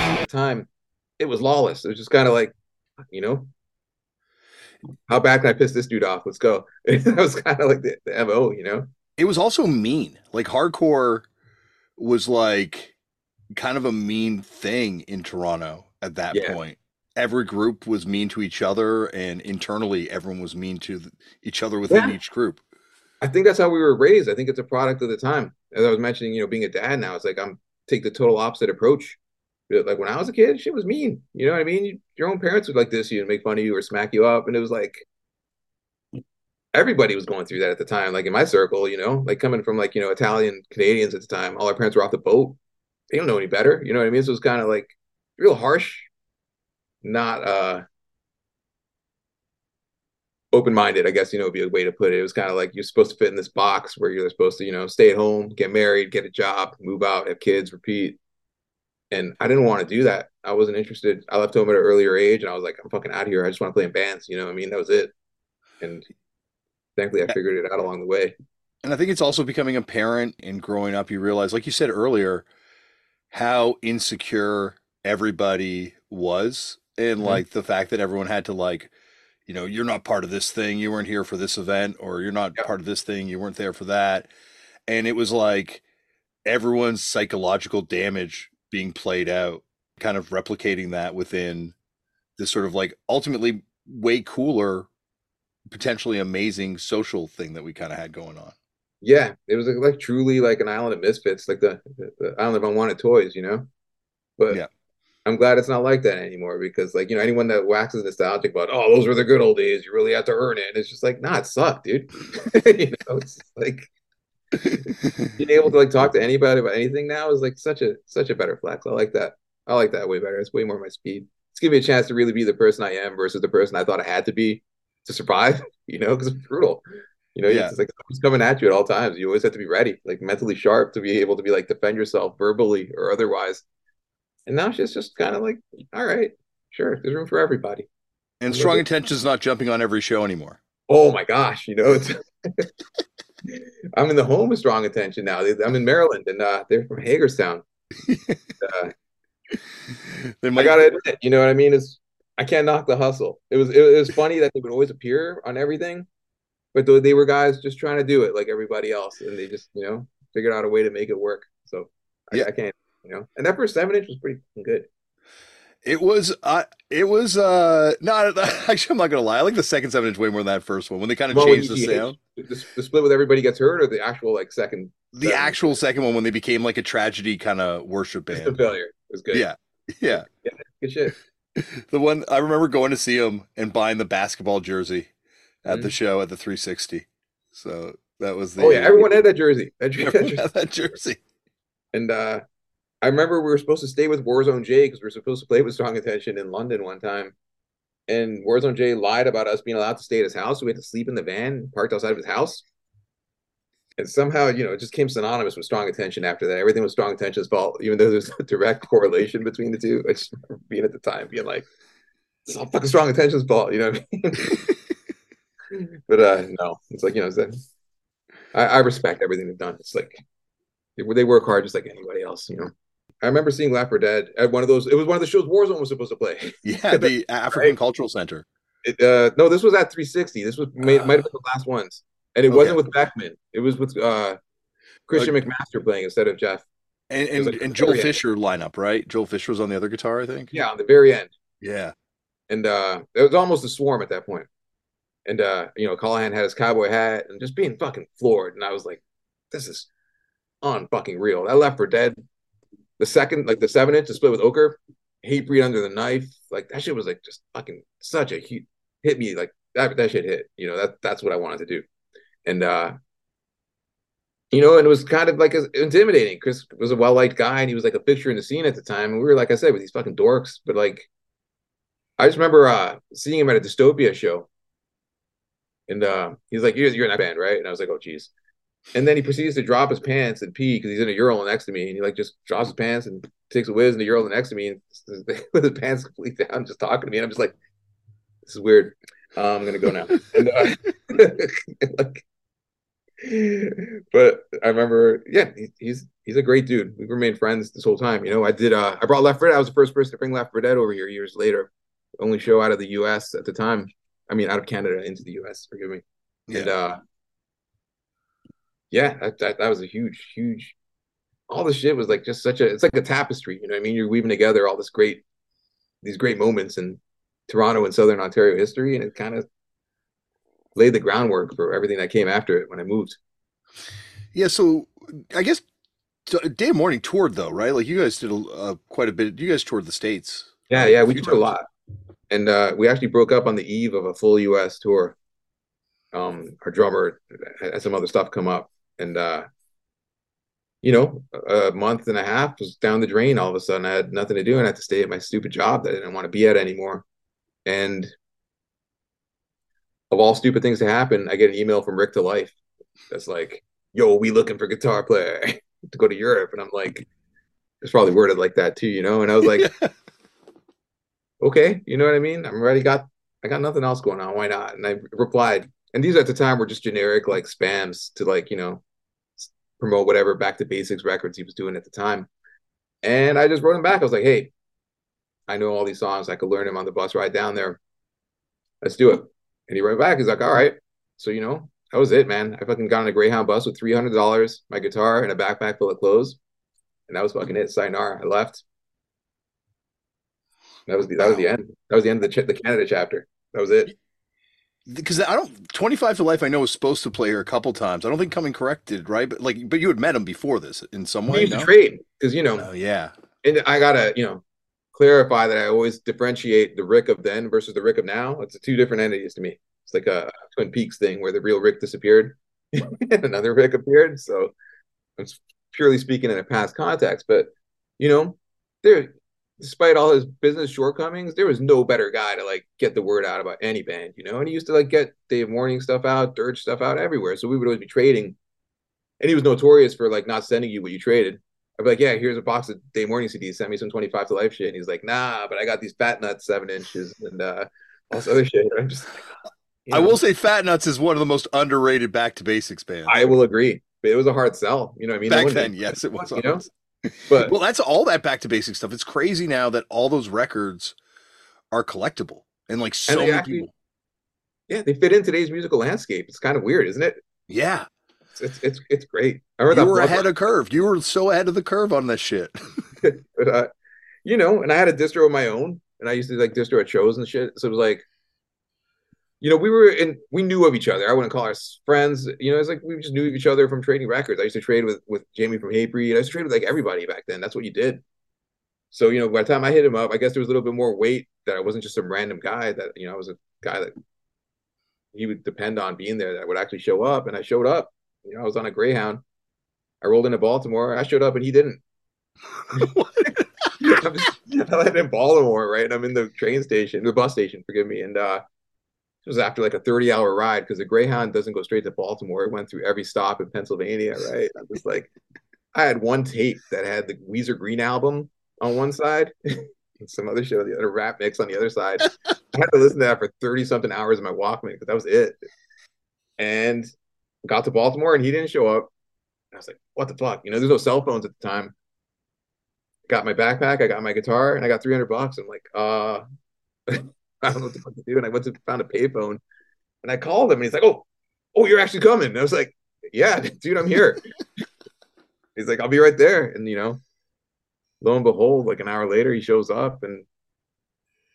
At the time, it was lawless. It was just kind of like, you know, how bad can I piss this dude off? Let's go. that was kind of like the, the MO, you know? It was also mean. Like hardcore was like kind of a mean thing in Toronto at that Yeah. point. Every group was mean to each other, and internally, everyone was mean to each other within Yeah. each group. I think that's how we were raised. I think it's a product of the time. As I was mentioning, you know, being a dad now, it's like I'm take the total opposite approach. Like when I was a kid, shit was mean. You know what I mean? You, your own parents would like this you and make fun of you or smack you up, and it was like everybody was going through that at the time. Like in my circle, you know, like coming from like you know Italian Canadians at the time, all our parents were off the boat. They don't know any better. You know what I mean? So it was kind of like real harsh, not uh open-minded, I guess, you know, would be a way to put it. It was kind of like you're supposed to fit in this box where you're supposed to, you know, stay at home, get married, get a job, move out, have kids, repeat. And I didn't want to do that. I wasn't interested. I left home at an earlier age and I was like, I'm fucking out of here. I just want to play in bands. You know what I mean? That was it. And thankfully I figured it out along the way. And I think it's also becoming apparent and growing up, you realize, like you said earlier, how insecure everybody was. And Mhm. like the fact that everyone had to, like, you know, you're not part of this thing, you weren't here for this event, or you're not Yep. part of this thing, you weren't there for that. And it was like everyone's psychological damage being played out, kind of replicating that within this sort of like ultimately way cooler, potentially amazing social thing that we kind of had going on. Yeah, it was like, like truly like an island of misfits, like the, the, the island of unwanted toys, you know? But Yeah. I'm glad it's not like that anymore because, like, you know, anyone that waxes nostalgic about, oh, those were the good old days, you really have to earn it. And it's just like, nah, it sucked, dude. you know, it's like being able to like talk to anybody about anything now is like such a such a better flex. I like that. I like that way better. It's way more my speed. It's giving me a chance to really be the person I am versus the person I thought I had to be to survive. You know, because it's brutal. You know, Yeah. it's like it's coming at you at all times. You always have to be ready, like mentally sharp, to be able to be like defend yourself verbally or otherwise. And now she's just kind of like, all right, sure, there's room for everybody. And strong intention's not jumping on every show anymore. Oh my gosh, you know, it's I'm in the home of strong intention now. I'm in Maryland and uh, they're from Hagerstown. uh, They I gotta admit, you know what I mean? Is I can't knock the hustle. It was it, was funny that they would always appear on everything, but they, they were guys just trying to do it like everybody else, and they just you know figured out a way to make it work. So I, Yeah. I can't, you know. And that first seven inch was pretty good. it was, uh, it was, uh, no, actually, I'm not gonna lie. I like the second seven inch way more than that first one when they kind of Well, changed the sound. The, the split with everybody gets hurt, or the actual like second The seven. actual second one when they became like a tragedy kind of worship the band. failure was good. Yeah, yeah. yeah. good shit. The one I remember going to see him and buying the basketball jersey at the show at the 360. So that was the Mm-hmm. Oh yeah, everyone had that jersey. That, that everyone jersey. had that jersey. And uh, I remember we were supposed to stay with Warzone Jay because we were supposed to play with Strong Intention in London one time. And Warzone Jay lied about us being allowed to stay at his house. So we had to sleep in the van parked outside of his house. And somehow, you know, it just came synonymous with Strong Attention after that. Everything was Strong Intention's fault, even though there's a direct correlation between the two. I just remember being at the time being like, it's all fucking strong intention's fault, you know what I mean? but uh no, it's like, you know, I, I respect everything they've done. It's like they work hard just like anybody else, you know. I remember seeing Left for Dead at one of those. It was one of the shows Warzone was supposed to play. Yeah, the African right? Cultural Center. It, uh, no, this was at 360. This was made, uh, might have been the last ones, and it okay. wasn't with Beckman. It was with uh, Christian McMaster playing instead of Jeff. And and, like and Joel Fisher lineup, right? Joel Fisher was on the other guitar, I think. Yeah, on the very end. Yeah. And uh it was almost a swarm at that point. And uh, you know, Colohan had his cowboy hat and just being fucking floored. And I was like, this is on fucking real. That left for dead. The second, like the seven inch to split with Acrid, Hatebreed under the knife. Like that shit was like just fucking such a hit, hit me like that that shit hit. You know, that that's what I wanted to do. And uh you know, and it was kind of like intimidating. Chris was a well liked guy, and he was like a fixture in the scene at the time. And we were, like I said, with these fucking dorks. But like, I just remember uh, seeing him at a Dystopia show, and uh, he's like, "You're, you're in that band, right?" And I was like, "Oh, geez." And then he proceeds to drop his pants and pee because he's in a urinal next to me, and he like just drops his pants and takes a whiz in the urinal next to me, and with his pants completely down, just talking to me. And I'm just like, "This is weird." Uh, I'm gonna go now. and, uh, like, but I remember, yeah, he, he's he's a great dude. We've remained friends this whole time. You know, I did. Uh, I brought Left for Dead. I was the first person to bring Left for Dead over here years later. Only show out of the U.S. at the time. I mean, out of Canada into the U.S. Forgive me. Yeah. And uh, yeah, that, that, that was a huge, huge. All this shit was like just such a. It's like a tapestry. You know, I mean, you're weaving together all this great, these great moments in Toronto and Southern Ontario history, and it kind of laid the groundwork for everything that came after it when I moved. Yeah, so I guess Day of Mourning toured though, right? Like you guys did a, quite a bit. You guys toured the states. Yeah, yeah, we toured a lot, and uh, we actually broke up on the eve of a full U.S. tour. Um, our drummer had some other stuff come up, and uh, you know, a month and a half was down the drain. All of a sudden, I had nothing to do, and I had to stay at my stupid job that I didn't want to be at anymore. And of all stupid things to happen, I get an email from Rick Ta Life that's like, "Yo, we looking for guitar player to go to Europe," and I'm like, it's probably worded like that too, you know. And I was like, okay, you know what I mean? I'm already got I got nothing else going on. Why not? And I replied, and these at the time were just generic like spams to like you know promote whatever Back to Basics records he was doing at the time. And I just wrote him back. I was like, hey, I know all these songs. I could learn them on the bus ride down there. Let's do it. And he wrote back. He's like, all right. So, you know, that was it, man. I fucking got on a Greyhound bus with $300, my guitar, and a backpack full of clothes. And that was fucking it. Sayonara. I left. That was the, that was the end. That was the end of the, ch- the Canada chapter. That was it. Because I don't 25 ta Life. I know was supposed to play her a couple times. I don't think coming corrected, right? But like, but you had met him before this in some way. No? to trade because you know. Oh, yeah. And I gotta you know clarify that I always differentiate the Rick of then versus the Rick of now. It's two different entities to me. It's like a Twin Peaks thing where the real Rick disappeared and another Rick appeared. So it's purely speaking in a past context. But you know, there despite all his business shortcomings, there was no better guy to like get the word out about any band, you know. And he used to like get Day of Mourning stuff out, Dirge stuff out everywhere. So we would always be trading. And he was notorious for like not sending you what you traded. I'd be like, yeah, here's a box of Day Morning CDs. Send me some 25 ta Life shit. And he's like, nah, but I got these fat nuts, seven inches, and uh, all this other shit. And I'm just like, I will say Fat Nuts is one of the most underrated back to basics bands. I will agree. But it was a hard sell. You know what I mean? Back then, yes, it was. You know? But well, that's all that back to basic stuff. It's crazy now that all those records are collectible and like so and many actually, people. Yeah, they fit in today's musical landscape. It's kind of weird, isn't it? Yeah. It's it's it's, it's great. I you were ahead of curve. You were so ahead of the curve on this shit. but uh, you know, and I had a distro of my own, and I used to like distro at shows and shit. So it was like, you know, we were in, we knew of each other. I wouldn't call us friends. You know, it's like we just knew each other from trading records. I used to trade with with Jamie from Hatebreed. I used to trade with like everybody back then. That's what you did. So you know, by the time I hit him up, I guess there was a little bit more weight that I wasn't just some random guy. That you know, I was a guy that he would depend on being there. That would actually show up, and I showed up. You know, I was on a Greyhound. I rolled into Baltimore. I showed up, and he didn't. I'm, I'm in Baltimore, right? And I'm in the train station, the bus station, forgive me, and uh was after like a 30 hour ride because the Greyhound doesn't go straight to Baltimore. It went through every stop in Pennsylvania, right? I was like, I had one tape that had the Weezer Green album on one side. and some other shit on the other rap mix on the other side. I had to listen to that for 30 something hours in my Walkman because that was it. And got to Baltimore and he didn't show up. I was like, what the fuck? You know, there's no cell phones at the time. Got my backpack, I got my guitar, and I got 300 bucks. I'm like, uh, I don't know what the fuck to do. And I went to found a payphone and I called him and he's like, oh, oh, you're actually coming. And I was like, yeah, dude, I'm here. he's like, I'll be right there. And, you know, lo and behold, like an hour later, he shows up and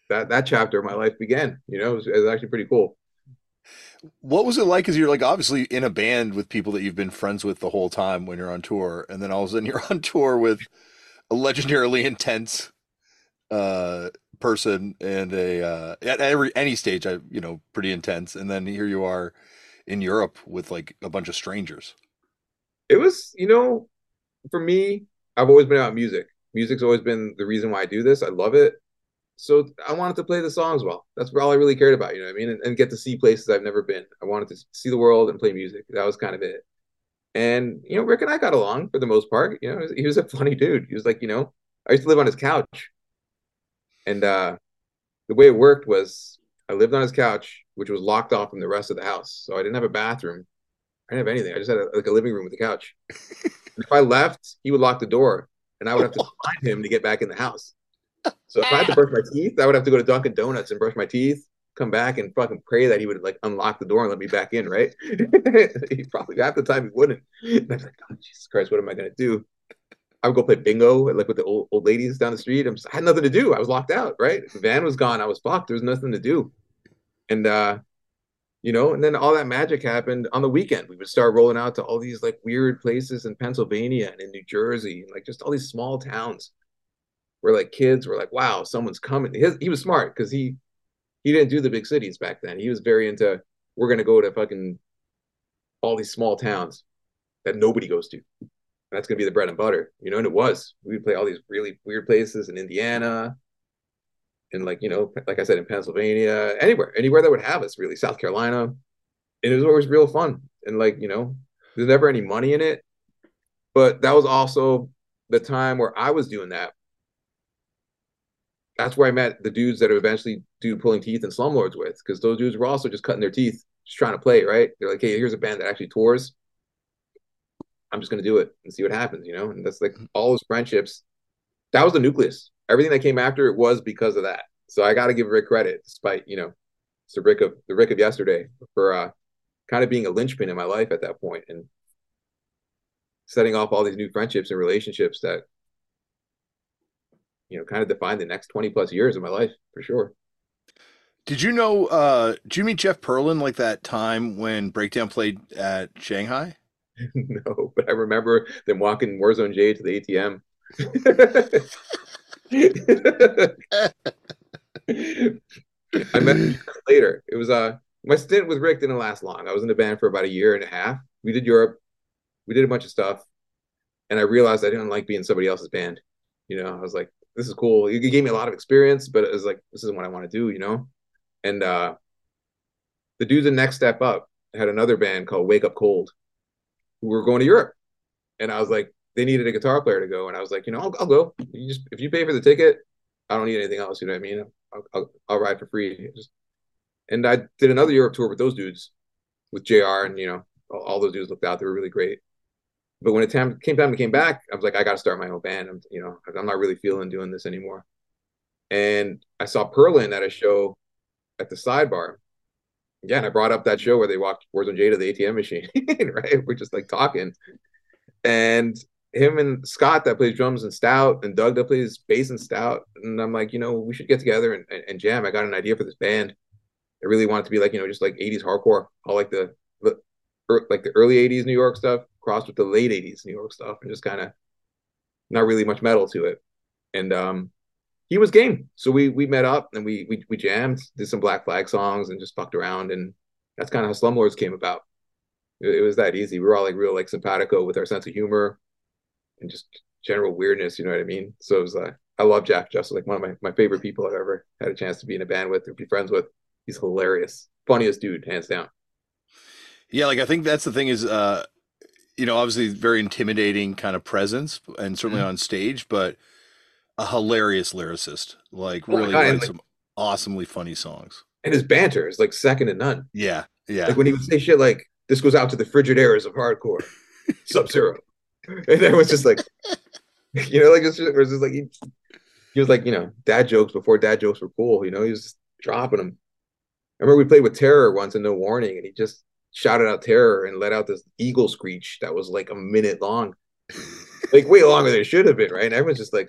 that, that chapter of my life began, you know, it was, it was actually pretty cool. What was it like? Because you're like obviously in a band with people that you've been friends with the whole time when you're on tour, and then all of a sudden you're on tour with a legendarily intense uh, person and a uh, at every any stage, I you know pretty intense, and then here you are in Europe with like a bunch of strangers. It was, you know, for me, I've always been about music. Music's always been the reason why I do this. I love it so I wanted to play the songs well. That's all I really cared about, you know what I mean? And, and, get to see places I've never been. I wanted to see the world and play music. That was kind of it. And you know, Rick and I got along for the most part. You know, he was a funny dude. He was like, you know, I used to live on his couch, and uh, the way it worked was I lived on his couch, which was locked off from the rest of the house. So I didn't have a bathroom. I didn't have anything. I just had a, like a living room with a couch. if I left, he would lock the door, and I would have to find him to get back in the house. So if I had to brush my teeth, I would have to go to Dunkin' Donuts and brush my teeth, come back and fucking pray that he would like unlock the door and let me back in, right? he probably half the time he wouldn't. And I was like, oh, Jesus Christ, what am I gonna do? I would go play bingo like with the old, old ladies down the street. Just, I had nothing to do. I was locked out, right? The van was gone. I was fucked. There was nothing to do. And uh, you know, and then all that magic happened on the weekend. We would start rolling out to all these like weird places in Pennsylvania and in New Jersey, and like just all these small towns where like kids were like, wow, someone's coming. He was smart because he he didn't do the big cities back then. He was very into we're gonna go to fucking all these small towns that nobody goes to. That's gonna be the bread and butter, you know. And it was. We would play all these really weird places in Indiana, and like you know, like I said, in Pennsylvania, anywhere, anywhere that would have us, really, South Carolina. And it was always real fun. And like you know, there's never any money in it, but that was also the time where I was doing that that's where I met the dudes that eventually do pulling teeth and slumlords with, because those dudes were also just cutting their teeth, just trying to play, right? They're like, hey, here's a band that actually tours. I'm just gonna do it and see what happens, you know. And that's like all those friendships. That was the nucleus. Everything that came after it was because of that. So I got to give Rick credit, despite you know, it's the Rick of the Rick of yesterday for uh, kind of being a linchpin in my life at that point and setting off all these new friendships and relationships that you know kind of defined the next 20 plus years of my life for sure did you know uh did you meet jeff Perlin like that time when breakdown played at shanghai no but i remember them walking warzone Jay to the atm i met later. It was uh my stint with rick didn't last long. I was in the band for about a year and a half. We did europe. We did a bunch of stuff. And i realized i didn't like being somebody else's band. You know i was like this is cool. It gave me a lot of experience, but it was like, this isn't what I want to do, you know? And uh the dude the Next Step Up had another band called Wake Up Cold were going to Europe. And I was like, they needed a guitar player to go. And I was like, you know, I'll, I'll go. You just if you pay for the ticket, I don't need anything else. You know what I mean? I'll, I'll, I'll ride for free. Just, and I did another Europe tour with those dudes, with JR, and you know, all, all those dudes looked out. They were really great. But when it time, came time to came back, I was like, I got to start my own band. I'm, you know, I'm not really feeling doing this anymore. And I saw Perlin at a show at the sidebar. Yeah, and I brought up that show where they walked Warzone Jay to the ATM machine, right? We're just like talking. And him and Scott that plays drums and Stout and Doug that plays bass and Stout. And I'm like, you know, we should get together and, and, and jam. I got an idea for this band. I really want it to be like, you know, just like 80s hardcore, all like the, the like the early 80s New York stuff, crossed with the late 80s New York stuff and just kind of not really much metal to it. And um, he was game. So we we met up and we we we jammed, did some Black Flag songs and just fucked around and that's kind of how Slumlords came about. It, it, was that easy. We were all like real like simpatico with our sense of humor and just general weirdness, you know what I mean? So it was uh, I love Jeff Just like one of my, my favorite people I've ever had a chance to be in a band with or be friends with. He's hilarious. Funniest dude, hands down. Yeah, like I think that's the thing is uh you know, obviously very intimidating kind of presence and certainly mm-hmm. on stage, but a hilarious lyricist. Like oh really God, like, some awesomely funny songs. And his banter is like second to none. Yeah, yeah. Like when he would say shit like, "This goes out to the frigid errors of hardcore, Sub Zero," and then was just like, you know, like it's just, it was just like he, he was like, you know, dad jokes before dad jokes were cool. You know, he was dropping them. I remember we played with Terror once and no warning, and he just shouted out Terror and let out this eagle screech that was like a minute long, like way longer than it should have been, right? And everyone's just like,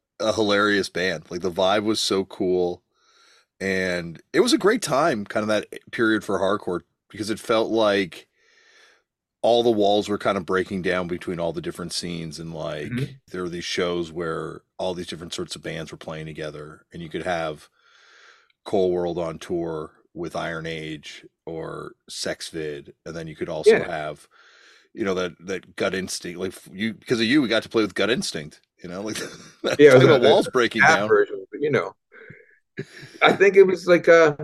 a hilarious band. Like the vibe was so cool. And it was a great time, kind of that period for hardcore, because it felt like all the walls were kind of breaking down between all the different scenes and like mm-hmm. there were these shows where all these different sorts of bands were playing together and you could have Cold World on tour with Iron Age or Sex Vid, and then you could also yeah. have, you know, that that gut instinct. Like you, because of you, we got to play with Gut Instinct. You know, like yeah, the walls breaking down. Version, but, you know, I think it was like uh,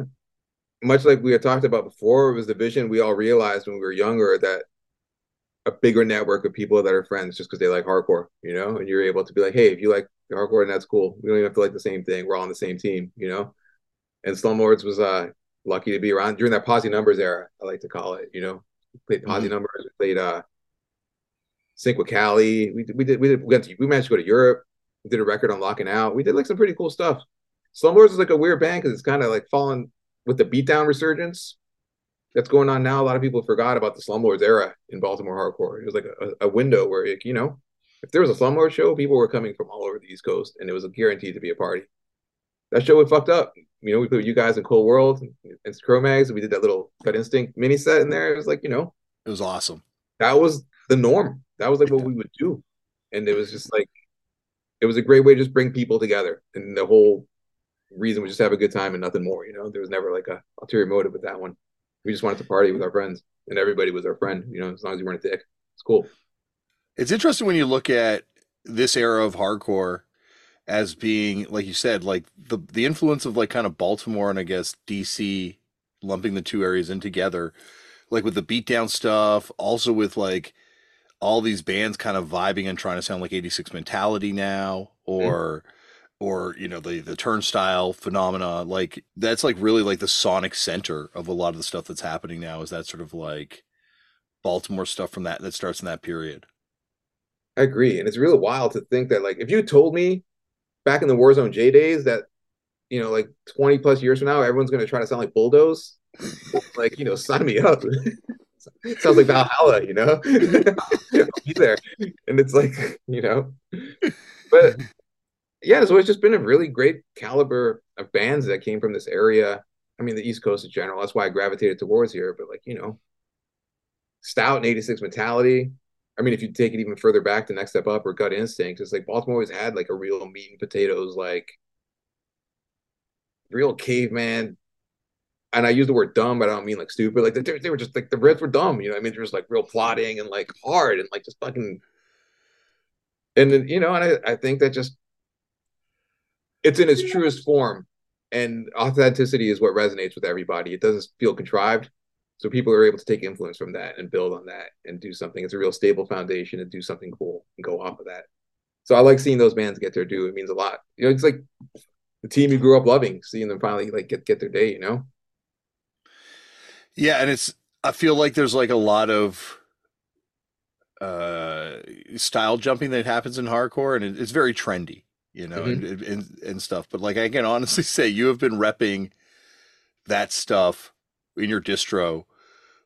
much like we had talked about before. It was the vision we all realized when we were younger that a bigger network of people that are friends just because they like hardcore, you know, and you're able to be like, hey, if you like hardcore, and that's cool. We don't even have to like the same thing. We're all on the same team, you know and Slumlords was uh lucky to be around during that Posi Numbers era. I like to call it. You know, played Posi mm-hmm. numbers, we played uh Sync with Cali. We we did we did we, went to, we managed to go to Europe. We did a record on Lockin' Out. We did like some pretty cool stuff. Slumlords is like a weird band because it's kind of like fallen with the beatdown resurgence that's going on now. A lot of people forgot about the Slumlords era in Baltimore hardcore. It was like a, a window where it, you know, if there was a Slumlord show, people were coming from all over the East Coast, and it was a guaranteed to be a party. That show was fucked up you know, we put you guys in Cold World and Cro-Mags. We did that little Gut Instinct mini set in there. It was like, you know, it was awesome. That was the norm. That was like what we would do. And it was just like, it was a great way to just bring people together. And the whole reason was just have a good time and nothing more. You know, there was never like a ulterior motive with that one. We just wanted to party with our friends and everybody was our friend, you know, as long as you weren't a dick. It's cool. It's interesting when you look at this era of hardcore as being like you said like the the influence of like kind of Baltimore and I guess DC lumping the two areas in together like with the beatdown stuff also with like all these bands kind of vibing and trying to sound like 86 mentality now or mm. or you know the the turnstile phenomena like that's like really like the sonic center of a lot of the stuff that's happening now is that sort of like Baltimore stuff from that that starts in that period I agree and it's really wild to think that like if you told me back in the Warzone Jay days that you know, like 20 plus years from now, everyone's going to try to sound like Bulldoze. like, you know, sign me up. Sounds like Valhalla, you know? be there. And it's like, you know, but yeah, so it's just been a really great caliber of bands that came from this area. I mean, the East Coast in general. That's why I gravitated towards here. But like, you know, Stout and 86 Mentality, I mean, if you take it even further back to Next Step Up or Gut Instinct, it's like Baltimore always had like a real meat and potatoes, like real caveman. And I use the word dumb, but I don't mean like stupid. Like they, they were just like the Reds were dumb, you know. I mean, there was like real plotting and like hard and like just fucking. And then you know, and I, I think that just it's in its truest form, and authenticity is what resonates with everybody. It doesn't feel contrived so people are able to take influence from that and build on that and do something it's a real stable foundation and do something cool and go off of that so i like seeing those bands get their due it means a lot you know it's like the team you grew up loving seeing them finally like get get their day you know yeah and it's I feel like there's like a lot of uh style jumping that happens in hardcore and it, it's very trendy you know Mhm. and, and and stuff but like i can honestly say you have been repping that stuff in your distro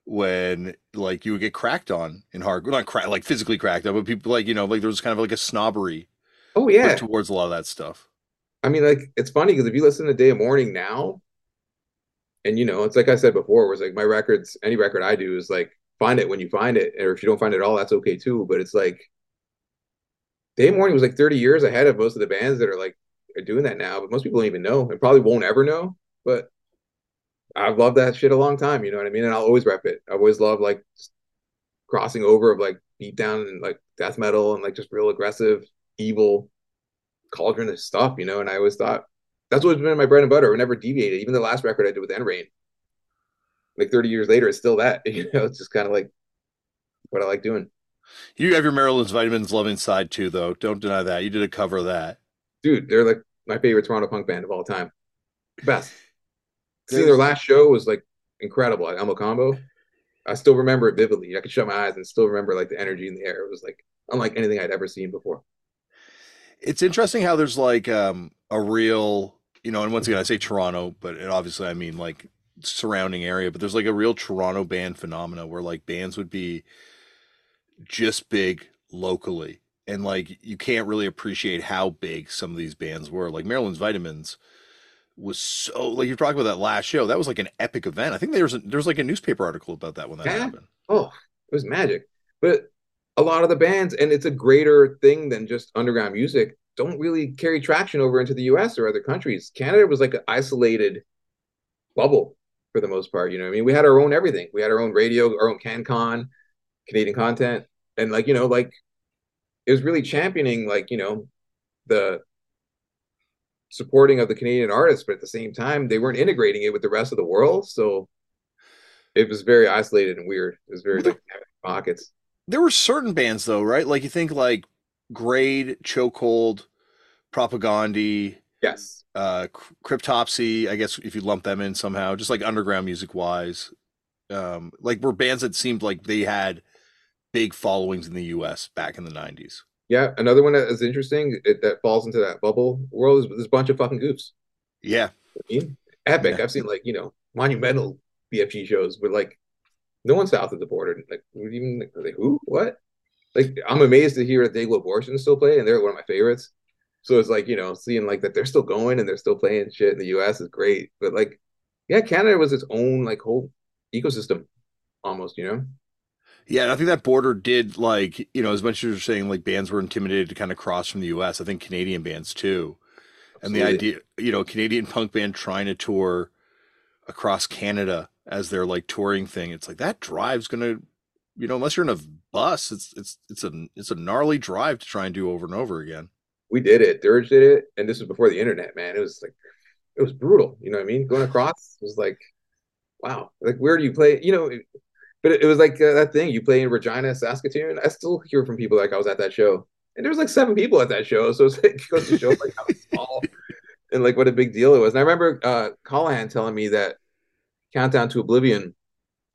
when like you would get cracked on in hardcore not crack like physically cracked on but people like you know like there was kind of like a snobbery Oh yeah. towards a lot of that stuff I mean, like it's funny because if you listen to Day of Mourning now, and you know, it's like I said before, it's like my records, any record I do is like find it when you find it, or if you don't find it at all, that's okay too. But it's like Day Morning was like 30 years ahead of most of the bands that are like are doing that now, but most people don't even know and probably won't ever know. But I've loved that shit a long time, you know what I mean? And I'll always rep it. I've always loved like crossing over of like beat down and like death metal and like just real aggressive, evil cauldron of stuff, you know. And I always thought that's what's been my bread and butter. I never deviated. Even the last record I did with End Reign, like 30 years later, it's still that. You know, it's just kind of like what I like doing. you have your Marilyn's Vitamins loving side too though don't deny that you did a cover of that Dude, they're like my favorite Toronto punk band of all time. Best. Seeing their last show was like incredible at El Mocambo. I still remember it vividly. I could shut my eyes and still remember like the energy in the air. It was like unlike anything I'd ever seen before. it's interesting how there's like um a real you know and once again i say toronto but it, obviously i mean like surrounding area but there's like a real toronto band phenomena where like bands would be just big locally and like you can't really appreciate how big some of these bands were like Marilyn's Vitamins was so like you're talking about that last show that was like an epic event i think there was a, there was like a newspaper article about that when that Yeah. happened Oh, it was magic. But a lot of the bands, and it's a greater thing than just underground music, don't really carry traction over into the US or other countries. Canada was like an isolated bubble for the most part. You know what I mean? We had our own everything. We had our own radio, our own CanCon, Canadian content. And like, you know, like it was really championing like, you know, the supporting of the Canadian artists, but at the same time, they weren't integrating it with the rest of the world. So it was very isolated and weird. It was very like pockets. there were certain bands though right like you think like grade chokehold propaganda Yes. uh cryptopsy i guess if you lump them in somehow just like underground music wise um like were bands that seemed like they had big followings in the us back in the 90s Yeah. Another one that is interesting it, that falls into that bubble world is this bunch of fucking goofs. yeah I mean, epic. Yeah. I've seen like, you know, monumental BFG shows with like no one south of the border. Like, even like who? What? Like, I'm amazed to hear that they Dayglo Abortion still play, and they're one of my favorites. So it's like, you know, seeing like that they're still going and they're still playing shit in the US is great. But like, yeah, Canada was its own like whole ecosystem almost, you know? yeah and i think that border did like you know as much as you're saying like bands were intimidated to kind of cross from the us i think canadian bands too and the idea you know canadian punk band trying to tour across canada as their like touring thing it's like that drive's gonna you know unless you're in a bus it's it's it's a it's a gnarly drive to try and do over and over again we did it. Dirge did it, and this was before the internet, man. It was like it was brutal. You know what I mean? Going across was like, wow. Like where do you play? You know, it- but it, it was like uh, that thing you play in Regina, Saskatoon. I still hear from people like I was at that show, and there was like seven people at that show. So it's like it goes to show like how small and like what a big deal it was. And I remember uh Colohan telling me that Countdown to Oblivion.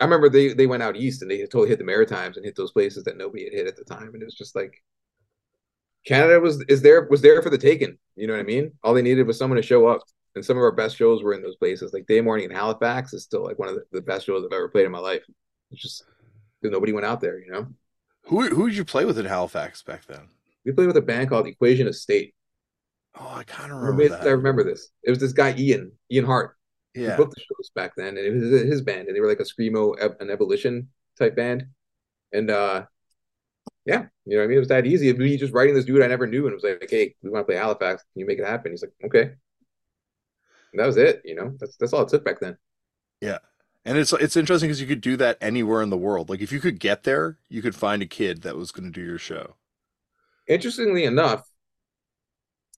I remember they they went out east and they totally hit the Maritimes and hit those places that nobody had hit at the time, and it was just like Canada was is there was there for the taking. You know what I mean? All they needed was someone to show up. And some of our best shows were in those places. Like Day Morning in Halifax is still like one of the, the best shows I've ever played in my life. It's just because nobody went out there, you know. who who did you play with in halifax back then We played with a band called Equation of State. oh i kind of remember that I remember this. It was this guy Ian Ian Hart. He yeah booked the shows back then, and it was his band, and they were like a screamo, an ebullition type band, and uh, yeah, you know what I mean. It was that easy. It'd be just writing this dude I never knew, and it was like, hey, we want to play Halifax. Can you make it happen? He's like, okay. And that was it. You know, that's that's all it took back then. yeah and it's it's interesting because you could do that anywhere in the world like if you could get there you could find a kid that was going to do your show Interestingly enough,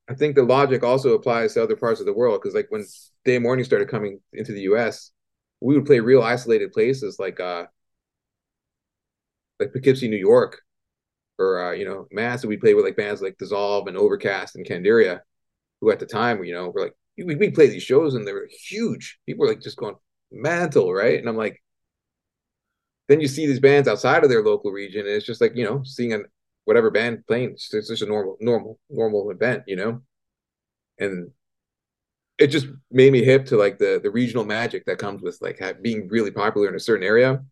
I think the logic also applies to other parts of the world because, like, when Day Morning started coming into the U.S., we would play real isolated places like uh, like Poughkeepsie, New York, or uh, you know, Mass. And we played with like bands like Dissolve and Overcast and Candiria, who at the time, you know, were like we we play these shows and they were huge. People were like just going mental, right? And I'm like, then you see these bands outside of their local region, and it's just like you know seeing a whatever band playing. It's just a normal, normal, normal event, you know. And it just made me hip to like the the regional magic that comes with like being really popular in a certain area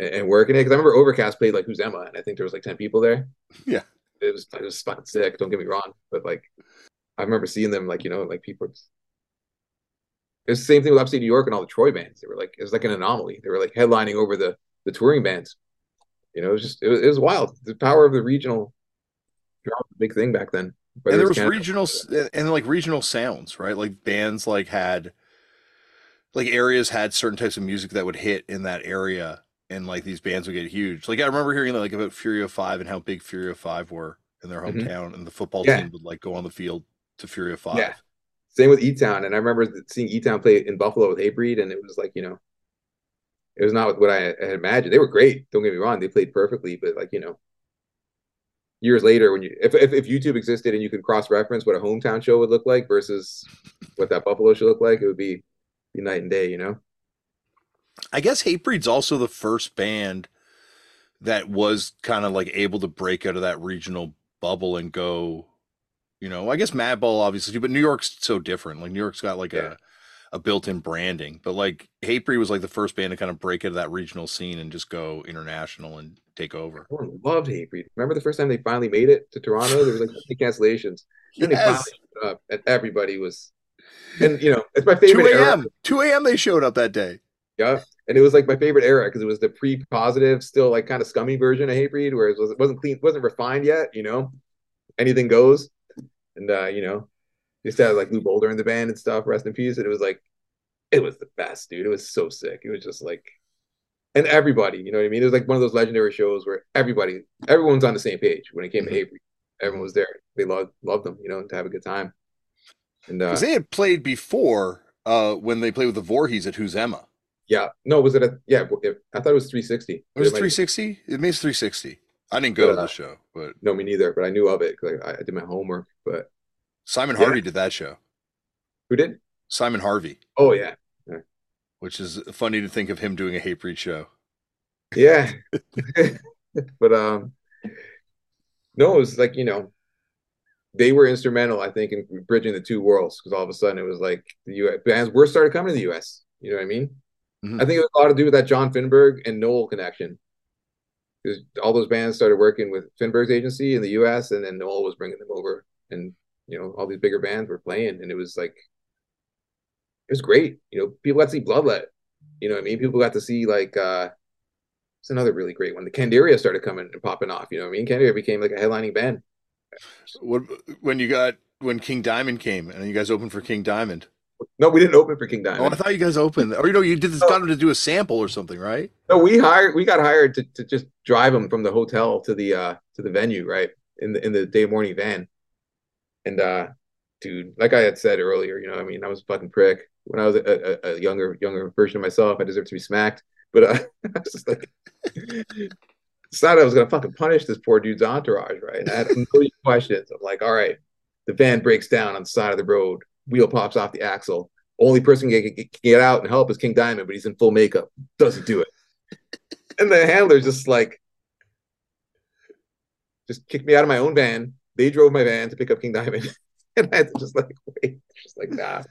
and, working it. Because I remember Overcast played like Who's Emma, and I think there was like ten people there. Yeah, it was it was fucking sick. Don't get me wrong, but like I remember seeing them like you know like people. It's the same thing with upstate New York and all the Troy bands. They were like it was like an anomaly. They were like headlining over the the touring bands. You know, it was just it was, it was wild. The power of the regional, big thing back then and there was Canada. regional and like regional sounds, right? Like bands like had like areas had certain types of music that would hit in that area, and like these bands would get huge. Like I remember hearing like about Fury of Five and how big Fury of Five were in their mm-hmm. hometown, mm-hmm. and the football yeah. team would like go on the field to Fury of Five. Yeah. Same with E Town, and I remember seeing E Town play in Buffalo with Hatebreed, and it was like you know, it was not what I had imagined. They were great. Don't get me wrong; they played perfectly, but like you know, years later when you if, if, if youtube existed and you could cross reference what a hometown show would look like versus what that buffalo show looked like it would be, be night and day you know i guess hatebreed's also the first band that was kind of like able to break out of that regional bubble and go you know i guess madball obviously but new york's so different like new york's got like yeah. a a built-in branding. But like Hatebreed was like the first band to kind of break into that regional scene and just go international and take over. I loved Hatebreed. Remember the first time they finally made it to Toronto? There was like cancellations. Then yes. they finally showed up, and everybody was. And you know, it's my favorite. Two a.m. Two a.m. They showed up that day. Yeah, and it was like my favorite era because it was the pre-positive, still like kind of scummy version of Hatebreed, where it, was, it wasn't clean, wasn't refined yet. You know, anything goes, and uh, you know, to have like Lou Boulder in the band and stuff, rest in peace. And it was like, it was the best, dude. It was so sick. It was just like, and everybody, you know what I mean? It was like one of those legendary shows where everybody, everyone's on the same page when it came mm-hmm. to Avery. Everyone was there. They loved loved them, you know, to have a good time. And uh, they had played before uh, when they played with the Voorhees at Who's Emma. Yeah, no, was it a yeah? I thought it was 360. It was 360. It means 360. I didn't go but, to the show, but no, me neither. But I knew of it because I, I, did my homework. But Simon yeah. Harvey did that show. Who did? Simon Harvey. Oh yeah. yeah. Which is funny to think of him doing a Hatebreed show. Yeah. but um no, it was like, you know, they were instrumental, I think, in bridging the two worlds because all of a sudden it was like the US bands were started coming to the US. You know what I mean? Mm-hmm. I think it was a lot to do with that John Finberg and Noel connection. Because all those bands started working with Finberg's agency in the US and then Noel was bringing them over and you know, all these bigger bands were playing, and it was like, it was great. You know, people got to see Bloodlet. You know what I mean? People got to see like, uh, it's another really great one. The Candiria started coming and popping off. You know what I mean? Candiria became like a headlining band. What when you got when King Diamond came and you guys opened for King Diamond? No, we didn't open for King Diamond. Oh, I thought you guys opened, or you know, you did this, got him to do a sample or something, right? No, we hired, we got hired to, to just drive him from the hotel to the uh to the venue, right in the in the day morning van. And uh, dude, like I had said earlier, you know, I mean, I was a fucking prick when I was a, a, a younger younger version of myself. I deserve to be smacked, but uh, I was just like, decided I was gonna fucking punish this poor dude's entourage, right? And I had no questions. I'm like, all right, the van breaks down on the side of the road, wheel pops off the axle. Only person can get, get out and help is King Diamond, but he's in full makeup. Doesn't do it. And the handler's just like, just kicked me out of my own van, they drove my van to pick up King Diamond, and I had to just like wait, just like nah,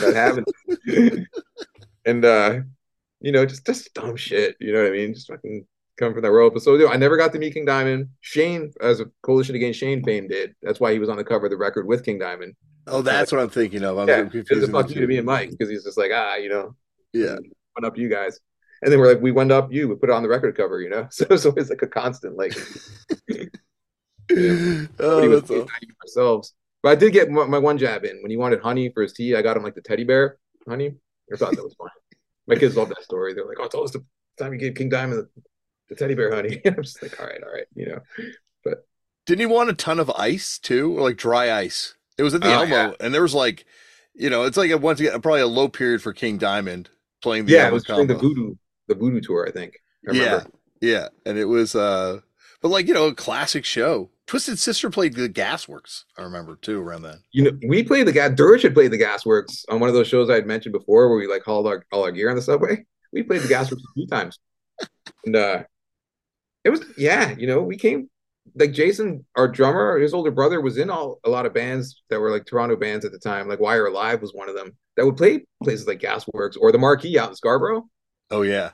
not happening. and uh, you know, just just dumb shit. You know what I mean? Just fucking come from that world. But so you know, I never got to meet King Diamond. Shane, as a coalition against Shane fame, did. That's why he was on the cover of the record with King Diamond. Oh, that's like, what I'm thinking of. I'm yeah, confused. fuck you to me and Mike because he's just like ah, you know, yeah, one up you guys. And then we're like, we went up you, we put it on the record cover, you know. So so it's like a constant, like oh, that's all. ourselves. But I did get my, my, one jab in when he wanted honey for his tea. I got him like the teddy bear honey. I thought that was fun. my kids love that story. They're like, "Oh, tell us the time you gave King Diamond the, the teddy bear honey." I'm just like, "All right, all right," you know. But didn't he want a ton of ice too, or like dry ice? It was at the oh, Elmo, yeah. and there was like, you know, it's like a once again probably a low period for King Diamond playing the yeah, Elmo it was during the voodoo the voodoo tour, I think. I yeah, yeah, and it was uh, but like you know, a classic show. Twisted Sister played the Gasworks. I remember too around then. You know, we played the gas. Dirge had played the Gasworks on one of those shows I had mentioned before, where we like hauled our all our gear on the subway. We played the Gasworks a few times. and uh, it was yeah, you know, we came like Jason, our drummer, his older brother was in all a lot of bands that were like Toronto bands at the time. Like Wire Alive was one of them that would play places like Gasworks or the Marquee out in Scarborough. Oh yeah.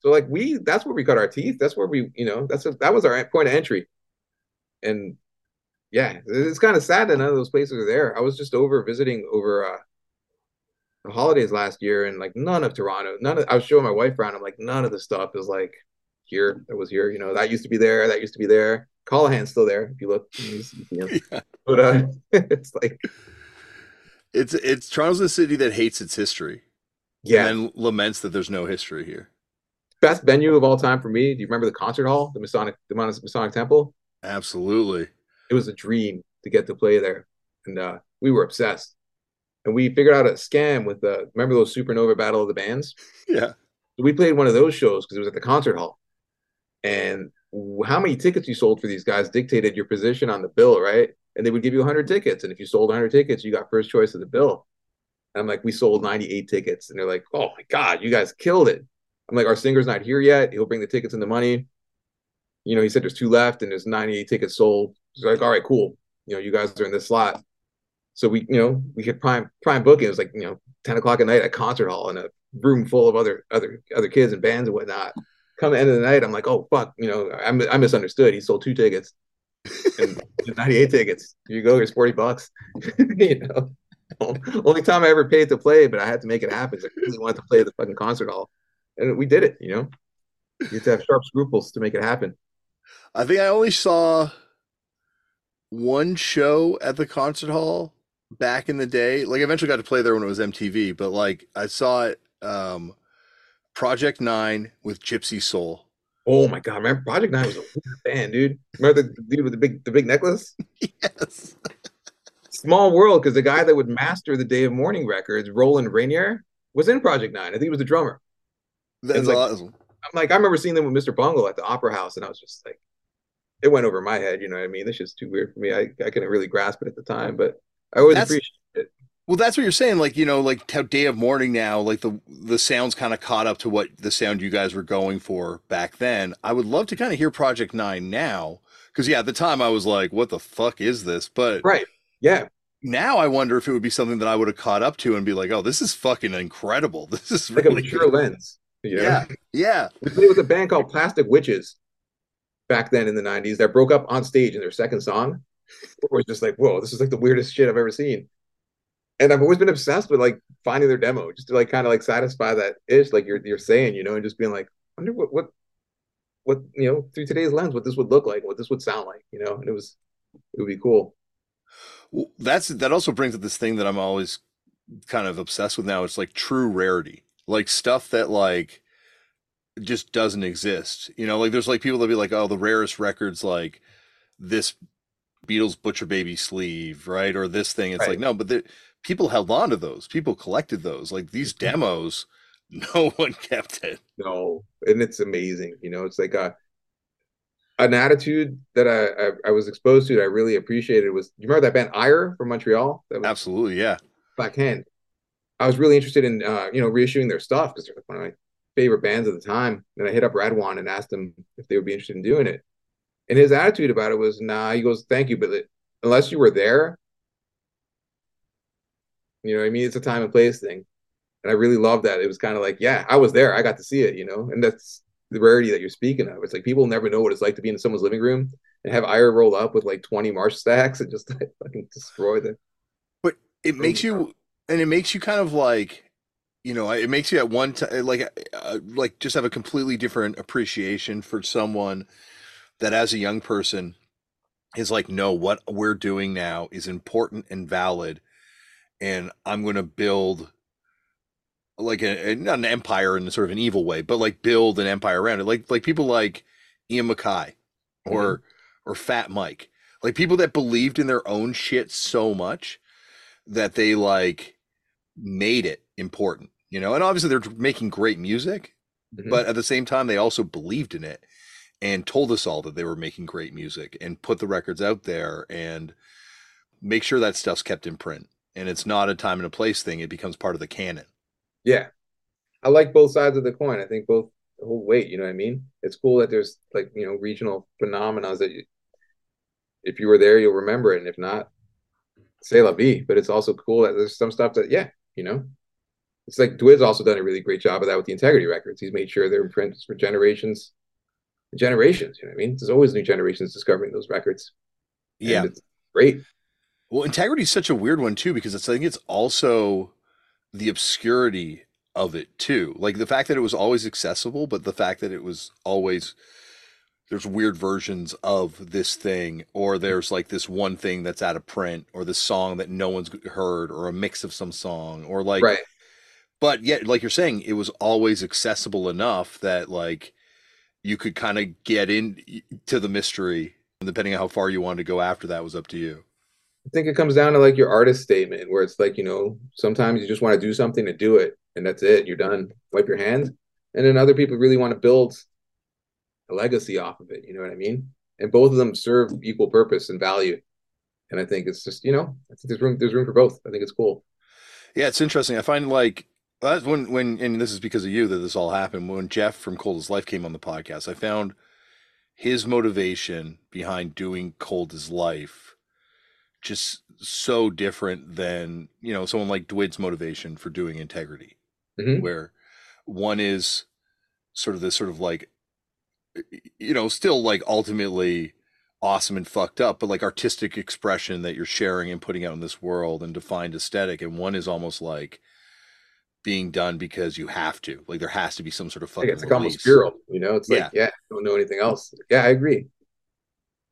So like we, that's where we cut our teeth. That's where we, you know, that's a, that was our point of entry. And yeah, it's kind of sad that none of those places are there. I was just over visiting over uh, the holidays last year, and like none of Toronto, none of I was showing my wife around. I'm like, none of the stuff is like here that was here. You know, that used to be there. That used to be there. Callahan's still there if you look. yeah. But uh, it's like it's it's Toronto's a city that hates its history. Yeah, and laments that there's no history here. Best venue of all time for me. Do you remember the concert hall, the Masonic, the Masonic Temple? Absolutely. It was a dream to get to play there, and uh, we were obsessed. And we figured out a scam with the remember those Supernova Battle of the Bands? Yeah. So we played one of those shows because it was at the concert hall, and how many tickets you sold for these guys dictated your position on the bill, right? And they would give you 100 mm-hmm. tickets, and if you sold 100 tickets, you got first choice of the bill. And I'm like, we sold 98 tickets, and they're like, oh my god, you guys killed it. I'm like, our singer's not here yet. He'll bring the tickets and the money. You know, he said there's two left, and there's 98 tickets sold. He's like, all right, cool. You know, you guys are in this slot. So we, you know, we hit prime prime booking. It was like, you know, 10 o'clock at night at concert hall in a room full of other other other kids and bands and whatnot come the end of the night, I'm like, oh fuck, you know, I, I misunderstood. He sold two tickets, and 98 tickets. You go. Here's 40 bucks. you know, only time I ever paid to play, but I had to make it happen. I really wanted to play at the fucking concert hall, and we did it. You know, you have to have sharp scruples to make it happen. I think I only saw one show at the concert hall back in the day. Like, I eventually got to play there when it was MTV, but like I saw it. Um, Project Nine with Gypsy Soul. Oh my god, man! Project Nine was a weird band, dude. Remember the dude with the big the big necklace? yes. Small world, because the guy that would master the Day of Mourning records, Roland Rainier, was in Project Nine. I think he was the drummer. That's like, awesome. I'm like, I remember seeing them with Mr. Bungle at the Opera House, and I was just like, it went over my head. You know what I mean? This is too weird for me. I, I couldn't really grasp it at the time, but I always appreciate it. Well, that's what you're saying. Like, you know, like how Day of Mourning now, like the the sounds kind of caught up to what the sound you guys were going for back then. I would love to kind of hear Project Nine now, because yeah, at the time I was like, "What the fuck is this?" But right, yeah. Now I wonder if it would be something that I would have caught up to and be like, "Oh, this is fucking incredible. This is like really a mature lens." You know? Yeah, yeah. We played with a band called Plastic Witches back then in the '90s that broke up on stage in their second song. It was just like, "Whoa, this is like the weirdest shit I've ever seen." And I've always been obsessed with like finding their demo just to like kind of like satisfy that ish, like you're you're saying, you know, and just being like, I wonder what what what you know through today's lens, what this would look like, what this would sound like, you know, and it was it would be cool. Well, that's that also brings up this thing that I'm always kind of obsessed with now. It's like true rarity, like stuff that like just doesn't exist. You know, like there's like people that be like, oh, the rarest records like this Beatles Butcher Baby sleeve, right? Or this thing. It's right. like, no, but people held on to those. People collected those. Like these mm-hmm. demos, no one kept it. No, and it's amazing. You know, it's like a an attitude that I, I, I was exposed to that I really appreciated was you remember that band Ire from Montreal? That was Absolutely, yeah. Black Hand. I was really interested in uh, you know reissuing their stuff because they're one of my favorite bands at the time. And I hit up Radwan and asked them if they would be interested in doing it. And his attitude about it was, nah, he goes, thank you, but unless you were there, you know I mean? It's a time and place thing. And I really love that. It was kind of like, yeah, I was there. I got to see it, you know? And that's the rarity that you're speaking of. It's like people never know what it's like to be in someone's living room and have Ire roll up with like 20 marsh stacks and just like fucking destroy them. But it makes you, and it makes you kind of like, you know, it makes you at one time, like, uh, like just have a completely different appreciation for someone that as a young person is like, no, what we're doing now is important and valid and I'm going to build like a, not an empire in sort of an evil way, but like build an empire around it. Like like people like Ian MacKaye or mm-hmm. or Fat Mike, like people that believed in their own shit so much that they like made it important, you know. And obviously they're making great music, mm-hmm. but at the same time they also believed in it and told us all that they were making great music and put the records out there and make sure that stuff's kept in print and it's not a time and a place thing. It becomes part of the canon. Yeah. I like both sides of the coin. I think both hold weight. You know what I mean? It's cool that there's like you know regional phenomena that you, if you were there, you'll remember it, and if not, say la vie. But it's also cool that there's some stuff that yeah, you know, it's like Dwid's also done a really great job of that with the integrity records. He's made sure they're imprints for generations, generations. You know what I mean? There's always new generations discovering those records. Yeah, it's great. Well, integrity is such a weird one too because it's I think it's also the obscurity of it too. Like the fact that it was always accessible, but the fact that it was always there's weird versions of this thing, or there's like this one thing that's out of print, or this song that no one's heard, or a mix of some song, or like, right. but yet, like you're saying, it was always accessible enough that like you could kind of get in to the mystery, and depending on how far you wanted to go after that was up to you. I think it comes down to like your artist statement, where it's like you know sometimes you just want to do something to do it, and that's it. You're done. Wipe your hands. And then other people really want to build a legacy off of it. You know what I mean? And both of them serve equal purpose and value. And I think it's just you know I think there's room there's room for both. I think it's cool. Yeah, it's interesting. I find like that's when when and this is because of you that this all happened. When Jeff from Cold as Life came on the podcast, I found his motivation behind doing Cold as Life just so different than you know someone like Dwid's motivation for doing integrity, mm-hmm. where one is sort of this sort of like you know, still like ultimately awesome and fucked up, but like artistic expression that you're sharing and putting out in this world and defined aesthetic. And one is almost like being done because you have to. Like there has to be some sort of fucking. It's like almost you know. It's like yeah. yeah, don't know anything else. Yeah, I agree.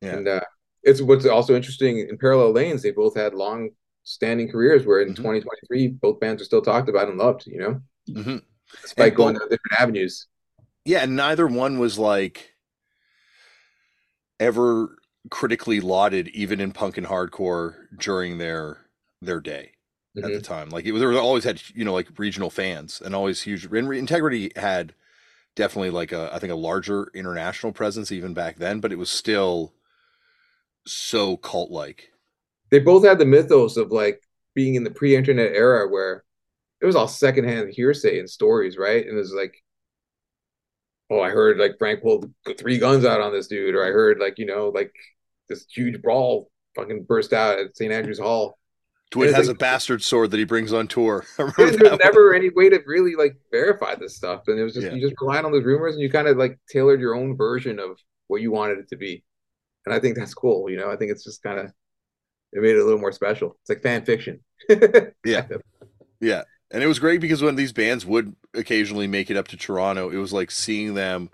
Yeah, and uh, it's what's also interesting in parallel lanes. They both had long standing careers where in mm-hmm. 2023 both bands are still talked about and loved. You know, mm-hmm. despite going down different avenues yeah, and neither one was like ever critically lauded, even in punk and hardcore during their their day mm-hmm. at the mm-hmm. time. Like it was, they always had you know like regional fans and always huge. And Integrity had definitely like a I think a larger international presence even back then, but it was still so cult like. They both had the mythos of like being in the pre-internet era where it was all secondhand hearsay and stories, right? And it was like oh, I heard like Frank pulled three guns out on this dude, or I heard like you know like this huge brawl fucking burst out at St. Andrews Hall. Dwid has like, a bastard sword that he brings on tour. There's never any way to really like verify this stuff, and it was just yeah. you just relied on those rumors, and you kind of like tailored your own version of what you wanted it to be. And I think that's cool. You know, I think it's just kind of it made it a little more special. It's like fan fiction. yeah, yeah and it was great because when these bands would occasionally make it up to Toronto, it was like seeing them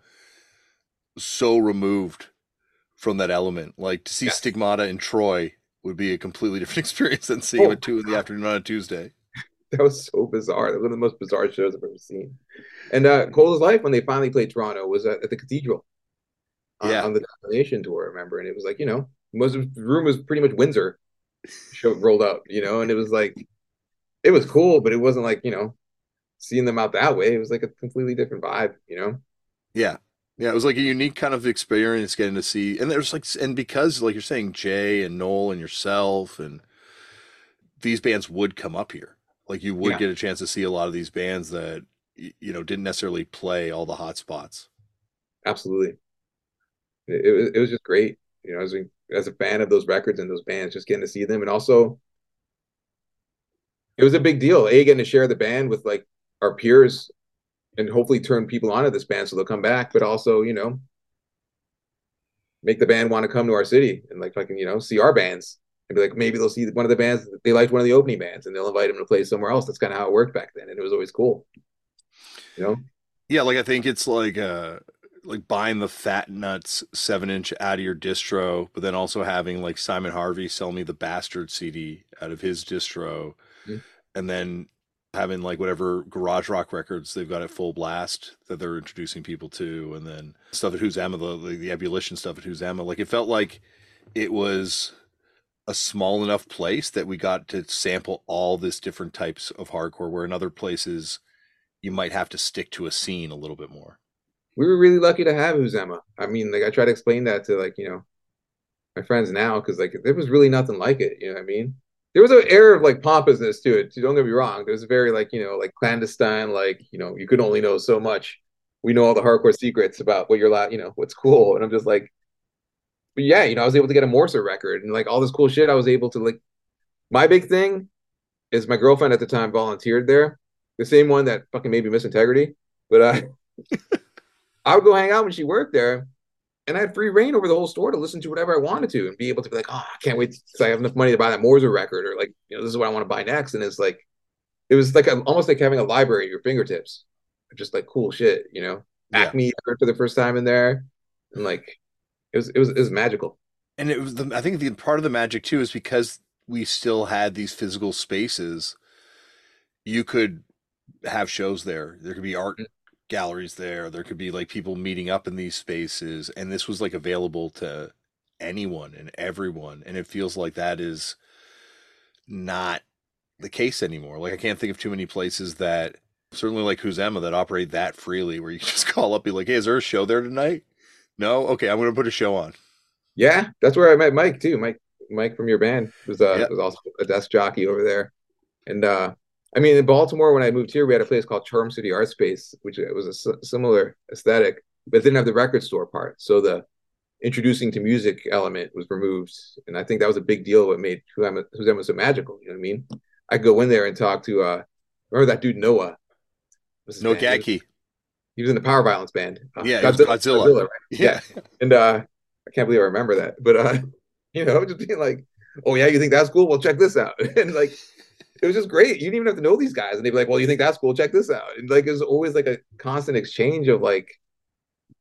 so removed from that element. Like to see yeah. Stigmata in Troy would be a completely different experience than seeing oh, them at two in the afternoon on a Tuesday. That was so bizarre. That was one of the most bizarre shows I've ever seen. And uh, Cold as Life, when they finally played Toronto, was at, at the Cathedral. On, yeah. on the Domination tour, I remember, and it was like you know, most of the room was pretty much Windsor. Show rolled up, you know, and it was like it was cool, but it wasn't like you know seeing them out that way. It was like a completely different vibe, you know. Yeah, yeah, it was like a unique kind of experience getting to see, and there's like, and because like you're saying, Jay and Noel and yourself and these bands would come up here. Like you would yeah. get a chance to see a lot of these bands that you know didn't necessarily play all the hot spots. Absolutely, it, was it was just great. You know, as a as a fan of those records and those bands, just getting to see them, and also it was a big deal. A getting to share the band with like our peers and hopefully turn people onto this band so they'll come back, but also, you know, make the band want to come to our city and like fucking, you know, see our bands and be like, maybe they'll see one of the bands they liked one of the opening bands and they'll invite them to play somewhere else. That's kind of how it worked back then. And it was always cool. You know? Yeah, like I think it's like uh like buying the fat nuts seven inch out of your distro, but then also having like Simon Harvey sell me the bastard CD out of his distro mm-hmm. and then having like whatever garage rock records they've got at full blast that they're introducing people to, and then stuff at Who's Emma, the the ebullition stuff at Who's Emma. Like it felt like it was a small enough place that we got to sample all this different types of hardcore, where in other places you might have to stick to a scene a little bit more. We were really lucky to have Emma. I mean, like I try to explain that to like you know my friends now because like there was really nothing like it. You know what I mean? there was an air of like pompousness to it. Don't get me wrong. There was a very like you know like clandestine, like you know you could only know so much we know all the hardcore secrets about what you're allowed, you know, what's cool. And I'm just like, but yeah, you know, I was able to get a Morser record and like all this cool shit. I was able to like. My big thing is my girlfriend at the time volunteered there, the same one that fucking made me miss integrity. But uh, I would go hang out when she worked there, and I had free reign over the whole store to listen to whatever I wanted to and be able to be like, oh, I can't wait to I have enough money to buy that Morser record or like, you know, this is what I want to buy next. And it's like, it was like almost like having a library at your fingertips, just like cool shit, you know. Yeah. Acme for the first time in there, and like, it was it was it was magical. And it was the I think the part of the magic too is because we still had these physical spaces. You could have shows there. There could be art mm galleries there. There could be like people meeting up in these spaces, and this was like available to anyone and everyone. And it feels like that is not the case anymore. Like I can't think of too many places that certainly like Who's Emma that operate that freely where you just call up be like, Hey, is there a show there tonight? No? Okay, I'm gonna put a show on. Yeah, that's where I met Mike too. Mike Mike from your band was uh yep. was also a desk jockey over there. And uh I mean, in Baltimore, when I moved here, we had a place called Charm City Art Space, which was a similar aesthetic, but didn't have the record store part. So the introducing to music element was removed, and I think that was a big deal. What made Who's Emma so magical? You know what I mean? I go in there and talk to uh, remember that dude Noah? No Gagky. He was in the Power Violence band. Uh, yeah, Godzilla. Godzilla. Godzilla right? yeah. yeah. and uh, I can't believe I remember that. But uh, you know, just being like, "Oh yeah, you think that's cool? Well, check this out." and like it was just great. You didn't even have to know these guys, and they'd be like, "Well, you think that's cool? Check this out." And like, it was always like a constant exchange of like,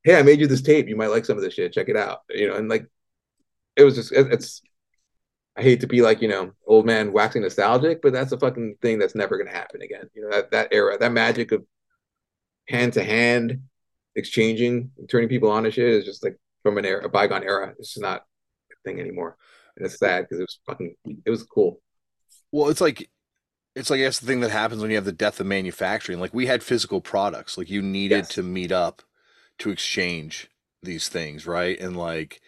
"Hey, I made you this tape. You might like some of this shit. Check it out." You know, and like, it was just it's. I hate to be like you know old man waxing nostalgic, but that's a fucking thing that's never gonna happen again. You know that that era, that magic of hand to hand exchanging, turning people on to shit is just like from an era, a bygone era. It's just not a thing anymore, and it's sad because it was fucking, it was cool. Well, it's like it's like I guess the thing that happens when you have the death of manufacturing. Like we had physical products, like you needed yes. to meet up to exchange these things, right? And like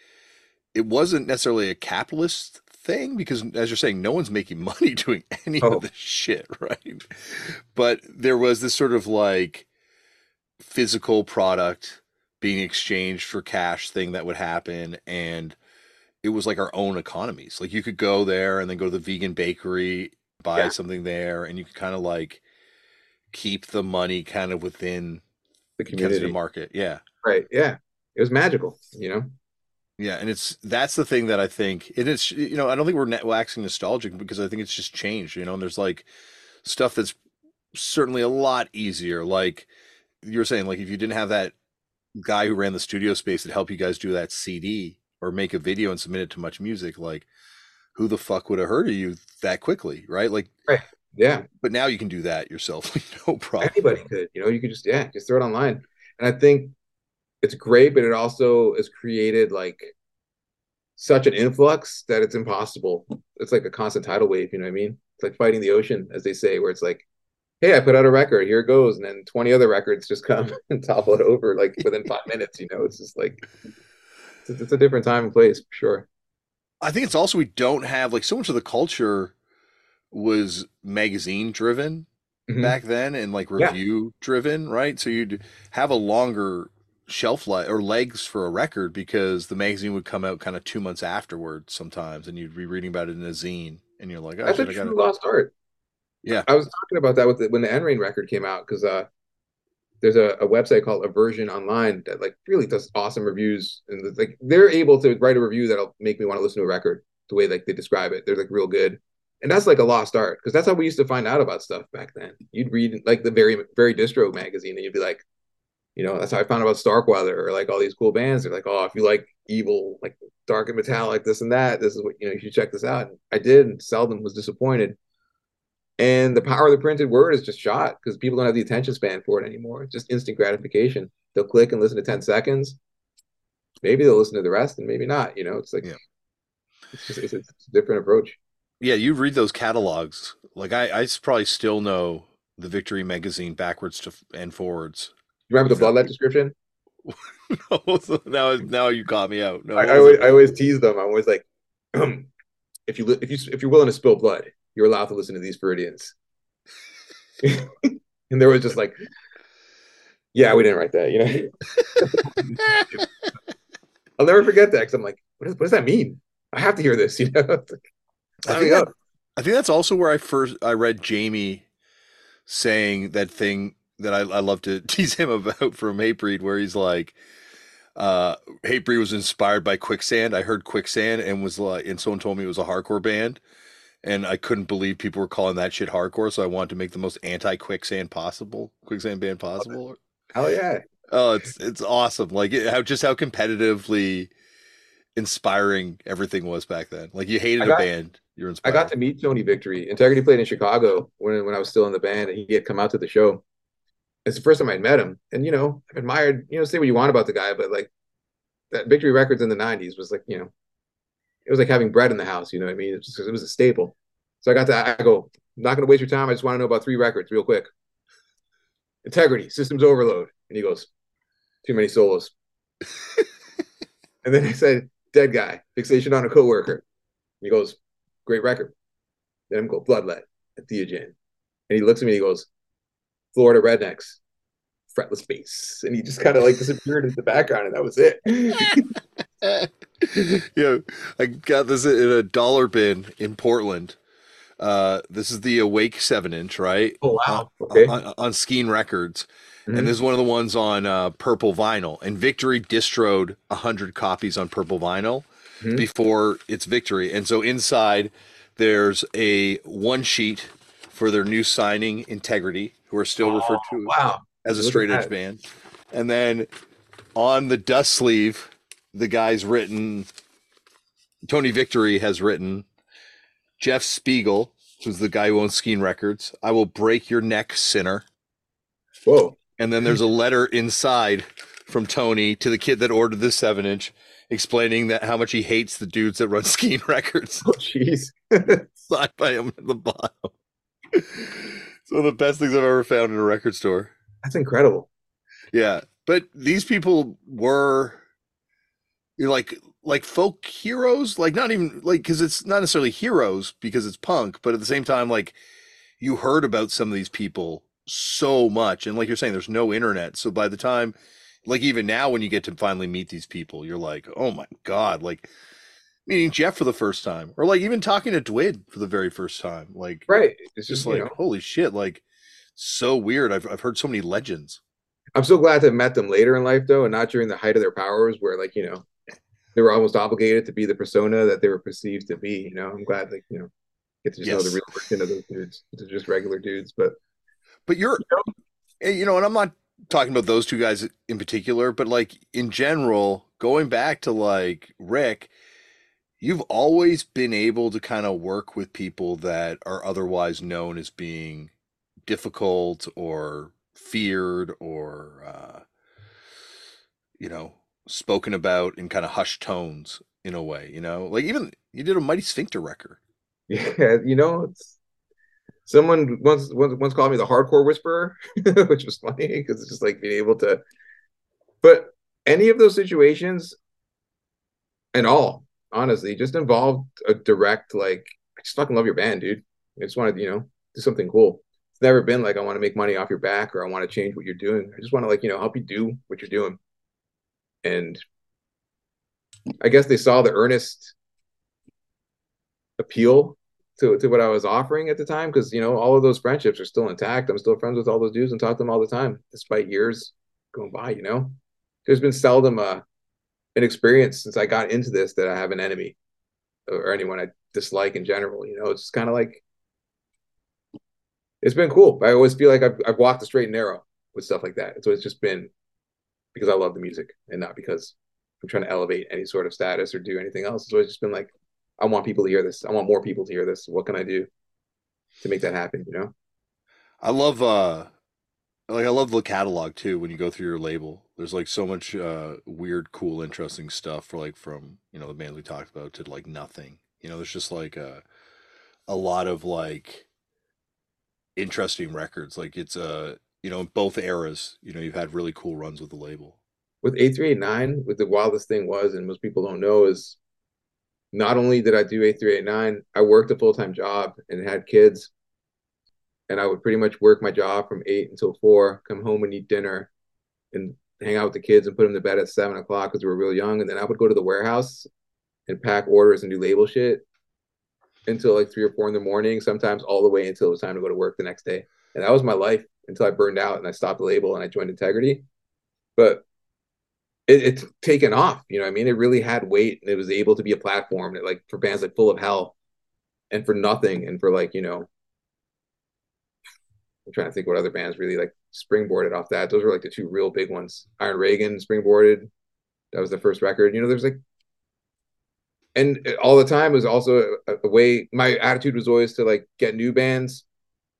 it wasn't necessarily a capitalist thing because as you're saying, no one's making money doing any oh. of this shit, right? But there was this sort of like physical product being exchanged for cash thing that would happen and it was like our own economies. Like you could go there and then go to the vegan bakery buy yeah. something there, and you can kind of like keep the money kind of within the community market. Yeah. Right. Yeah. It was magical, you know? Yeah, and it's that's the thing that I think and it is. You know, I don't think we're net waxing nostalgic because I think it's just changed. You know, and there's like stuff that's certainly a lot easier. Like you were saying, like if you didn't have that guy who ran the studio space that helped you guys do that CD or make a video and submit it to Much Music, like who the fuck would have heard of you that quickly, right? Like, right. yeah. But now you can do that yourself, no problem. Anybody could, you know, you could just yeah, just throw it online, and I think it's great, but it also has created like such an influx that it's impossible. It's like a constant tidal wave, you know what I mean? It's like fighting the ocean, as they say, where it's like, hey, I put out a record, here it goes, and then twenty other records just come and topple it over like within five minutes. You know, it's just like it's, it's a different time and place for sure. I think it's also we don't have like so much of the culture was magazine driven mm-hmm. back then and like review yeah. driven, right? So you'd have a longer shelf life or legs for a record because the magazine would come out kind of two months afterwards sometimes, and you'd be reading about it in a zine, and you're like, oh, that's shit, a true gotta... lost art. Yeah, I was talking about that with the, when the End Reign record came out because uh, there's a, a website called Aversion Online that like really does awesome reviews, and like they're able to write a review that'll make me want to listen to a record the way like they describe it. They're like real good, and that's like a lost art because that's how we used to find out about stuff back then. You'd read like the very very distro magazine, and you'd be like, you know, that's how I found out about Starkweather or like all these cool bands. They're like, oh, if you like evil, like dark and metallic, this and that, this is what you know. You should check this out. And I did, and seldom was disappointed and the power of the printed word is just shot because people don't have the attention span for it anymore. It's just instant gratification. They'll click and listen to 10 seconds. Maybe they'll listen to the rest and maybe not. You know, it's like, yeah. it's just it's, it's a different approach. Yeah, you read those catalogs. Like I, I probably still know the Victory magazine backwards to and forwards. You remember the bloodlet description? no, now now you caught me out. No, I, I, always, I always tease them. I'm always like, if you if you if you're willing to spill blood, you're allowed to listen to these Freudians. and there was just like, Yeah, we didn't write that. You know, I'll never forget that because I'm like, what does, what does that mean? I have to hear this. You know, I think, that, I think that's also where I first I read Jamie saying that thing that I, I love to tease him about from Hatebreed, where he's like, uh, Hatebreed was inspired by Quicksand. I heard Quicksand and was like, and someone told me it was a hardcore band, and I couldn't believe people were calling that shit hardcore. So I wanted to make the most anti Quicksand possible, Quicksand band possible. Hell yeah! Oh, it's it's awesome. Like it, how just how competitively inspiring everything was back then. Like you hated got, a band, you're inspired. I got to meet Tony Victory. Integrity played in Chicago when when I was still in the band, and he had come out to the show. It's the first time I'd met him, and you know, I've admired. You know, say what you want about the guy, but like that Victory Records in the '90s was like, you know, it was like having bread in the house. You know what I mean? It, just, it was a staple. So I got to. I go, I'm not going to waste your time. I just want to know about three records, real quick. Integrity, Systems Overload, and he goes, too many solos. and then I said, dead guy, fixation on a coworker. And He goes, great record. Then I'm go, Bloodlet at. And he looks at me and he goes, Florida Rednecks, fretless bass. And he just kind of like disappeared into the background and that was it. yeah, I got this in a dollar bin in Portland. Uh, this is the Awake seven inch, right? Oh wow! Okay. On, on Skene Records, Mm-hmm. And this is one of the ones on uh, purple vinyl. And Victory distroed 100 copies on purple vinyl mm-hmm. before its victory. And so inside, there's a one sheet for their new signing, Integrity, who are still oh, referred to wow. as a straight edge band. And then on the dust sleeve, the guy's written, Tony Victory has written, Jeff Spiegel, who's the guy who owns Skene Records, I will break your neck, sinner. Whoa and then there's a letter inside from Tony to the kid that ordered the seven inch, explaining that how much he hates the dudes that run Skene Records. Oh, jeez. Signed by him at the bottom. So the best things I've ever found in a record store. That's incredible. Yeah, but these people were you like like folk heroes, like not even like because it's not necessarily heroes because it's punk, but at the same time, like you heard about some of these people so much. And like you're saying, there's no internet. So by the time, like even now, when you get to finally meet these people, you're like, oh my God, like meeting Jeff for the first time, or like even talking to Dwid for the very first time. Like, right. It's just, just like, know. holy shit, like so weird. I've, I've heard so many legends. I'm so glad to have met them later in life though, and not during the height of their powers where like, you know, they were almost obligated to be the persona that they were perceived to be. You know, I'm glad like, you know, get to just yes. know the real version of those dudes. They're just regular dudes. But but you're, eh, you know, and I'm not talking about those two guys in particular, but like in general, going back to like Rick, you've always been able to kind of work with people that are otherwise known as being difficult or feared or, uh, you know, spoken about in kind of hushed tones in a way, you know, like even you did a Mighty Sphincter record. Yeah, you know, it's someone once once, once called me the hardcore whisperer, which was funny because it's just like being able to. But any of those situations, and all honestly, just involved a direct like, I just fucking love your band, dude. I just want to you know do something cool. It's never been like I want to make money off your back or I want to change what you're doing. I just want to like you know help you do what you're doing. And I guess they saw the earnest appeal to, to what I was offering at the time because you know all of those friendships are still intact. I'm still friends with all those dudes and talk to them all the time, despite years going by. You know, there's been seldom uh, an experience since I got into this that I have an enemy or anyone I dislike in general. You know, it's kind of like it's been cool. I always feel like I've, I've walked the straight and narrow with stuff like that. So it's just been because I love the music and not because I'm trying to elevate any sort of status or do anything else. It's just been like I want people to hear this. I want more people to hear this. What can I do to make that happen? You know, I love uh like I love the catalog too. When you go through your label, there's like so much uh weird, cool, interesting stuff for like from you know the bands we talked about to like nothing. You know, there's just like a a lot of like interesting records. Like it's uh you know in both eras. You know, you've had really cool runs with the label. With A three eight nine, what the wildest thing was, and most people don't know, is not only did I do A389, I worked a full time job and had kids. And I would pretty much work my job from eight until four, come home and eat dinner, and hang out with the kids and put them to bed at seven o'clock because we were real young. And then I would go to the warehouse and pack orders and do label shit until like three or four in the morning, sometimes all the way until it was time to go to work the next day. And that was my life until I burned out and I stopped the label and I joined Integrity. But it, it's taken off, you know I mean? It really had weight and it was able to be a platform that like for bands like Full of Hell and for nothing and for like, you know, I'm trying to think what other bands really like springboarded off that. Those were like the two real big ones. Iron Reagan springboarded. That was the first record. You know, there's like and uh, all the time was also a, a, way my attitude was always to like get new bands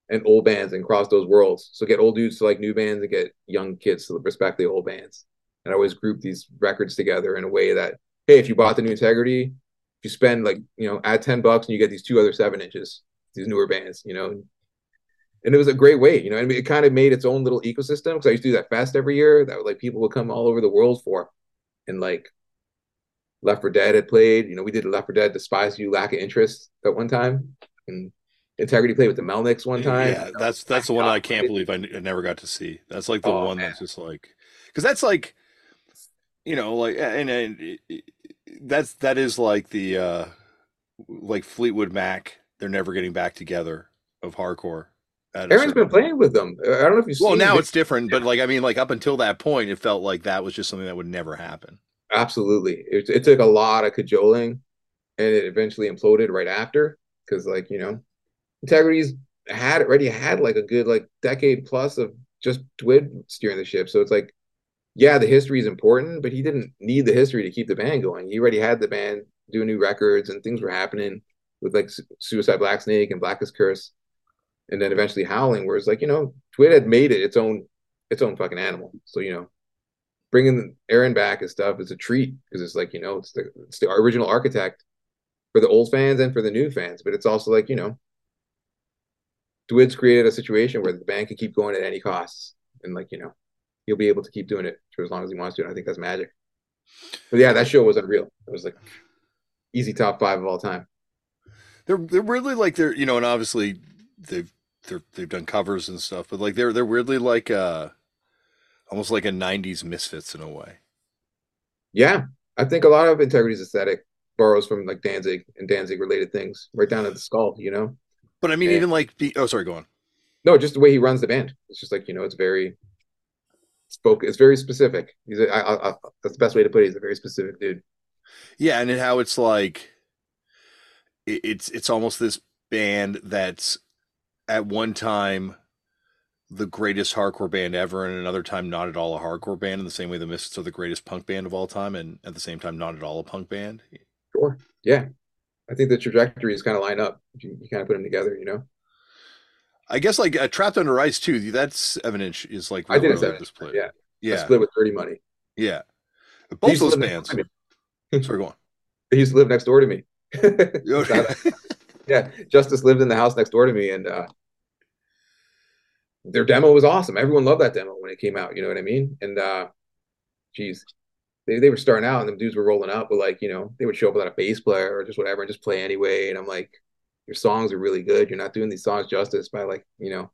and old bands and cross those worlds so get old dudes to like new bands and get young kids to respect the old bands and i always group these records together in a way that hey if you bought the new integrity if you spend like you know add 10 bucks and you get these two other seven inches these newer bands you know and it was a great way you know I mean, it kind of made its own little ecosystem because i used to do that fest every year that like people would come all over the world for and like Left for Dead had played. You know, we did Left for Dead, Despise You, Lack of Interest at one time. And Integrity played with the Melnicks one time. Yeah, that's that's the one I can't believe I, I never got to see. That's like the oh, one man. that's just like because that's like you know like and, and it, that's that is like the uh like Fleetwood Mac. They're never getting back together of hardcore. Aaron's been playing with them. I don't know if you. Well, now it. it's different, but like I mean, like up until that point, it felt like that was just something that would never happen. Absolutely. It, it took a lot of cajoling and it eventually imploded right after because, like, you know, Integrity's had already had like a good like decade plus of just Dwid steering the ship. So it's like, yeah, the history is important, but he didn't need the history to keep the band going. He already had the band doing new records and things were happening with like Suicide Black Snake and Blackest Curse, and then eventually Howling, where it's like you know Dwid had made it its own its own fucking animal. So you know bringing Aaron back and stuff is a treat because it's like you know it's the it's the original architect for the old fans and for the new fans, but it's also like you know, Dwid's created a situation where the band can keep going at any costs, and like you know, he'll be able to keep doing it for as long as he wants to. And I think that's magic. But yeah, that show was unreal. It was like easy top five of all time. They're they're really like they're you know, and obviously they've they're, they've done covers and stuff, but like they're they're weirdly like uh almost like a 90s misfits in a way yeah i think a lot of integrity's aesthetic borrows from like danzig and danzig related things right down to the skull you know but i mean and, even like the oh sorry go on no just the way he runs the band it's just like you know it's very spoke it's very specific he's a, I, I, that's the best way to put it he's a very specific dude yeah and how it's like it's it's almost this band that's at one time the greatest hardcore band ever, and another time not at all a hardcore band, in the same way the Misfits are the greatest punk band of all time, and at the same time not at all a punk band. Sure. Yeah. I think the trajectories kind of line up. You, you kind of put them together, you know. I guess like uh, Trapped Under Ice too. That's Evidence is like I did a seven. Yeah. Yeah. I split with Dirty Money. Yeah. Both those bands. Sorry, go on. He used to live next door to me. yeah, Justice lived in the house next door to me, and uh, their demo was awesome. Everyone loved that demo when it came out. You know what I mean? And uh, geez, they they were starting out, and the dudes were rolling out, but like you know, they would show up without a bass player or just whatever, and just play anyway. And I'm like, your songs are really good. You're not doing these songs justice by like you know,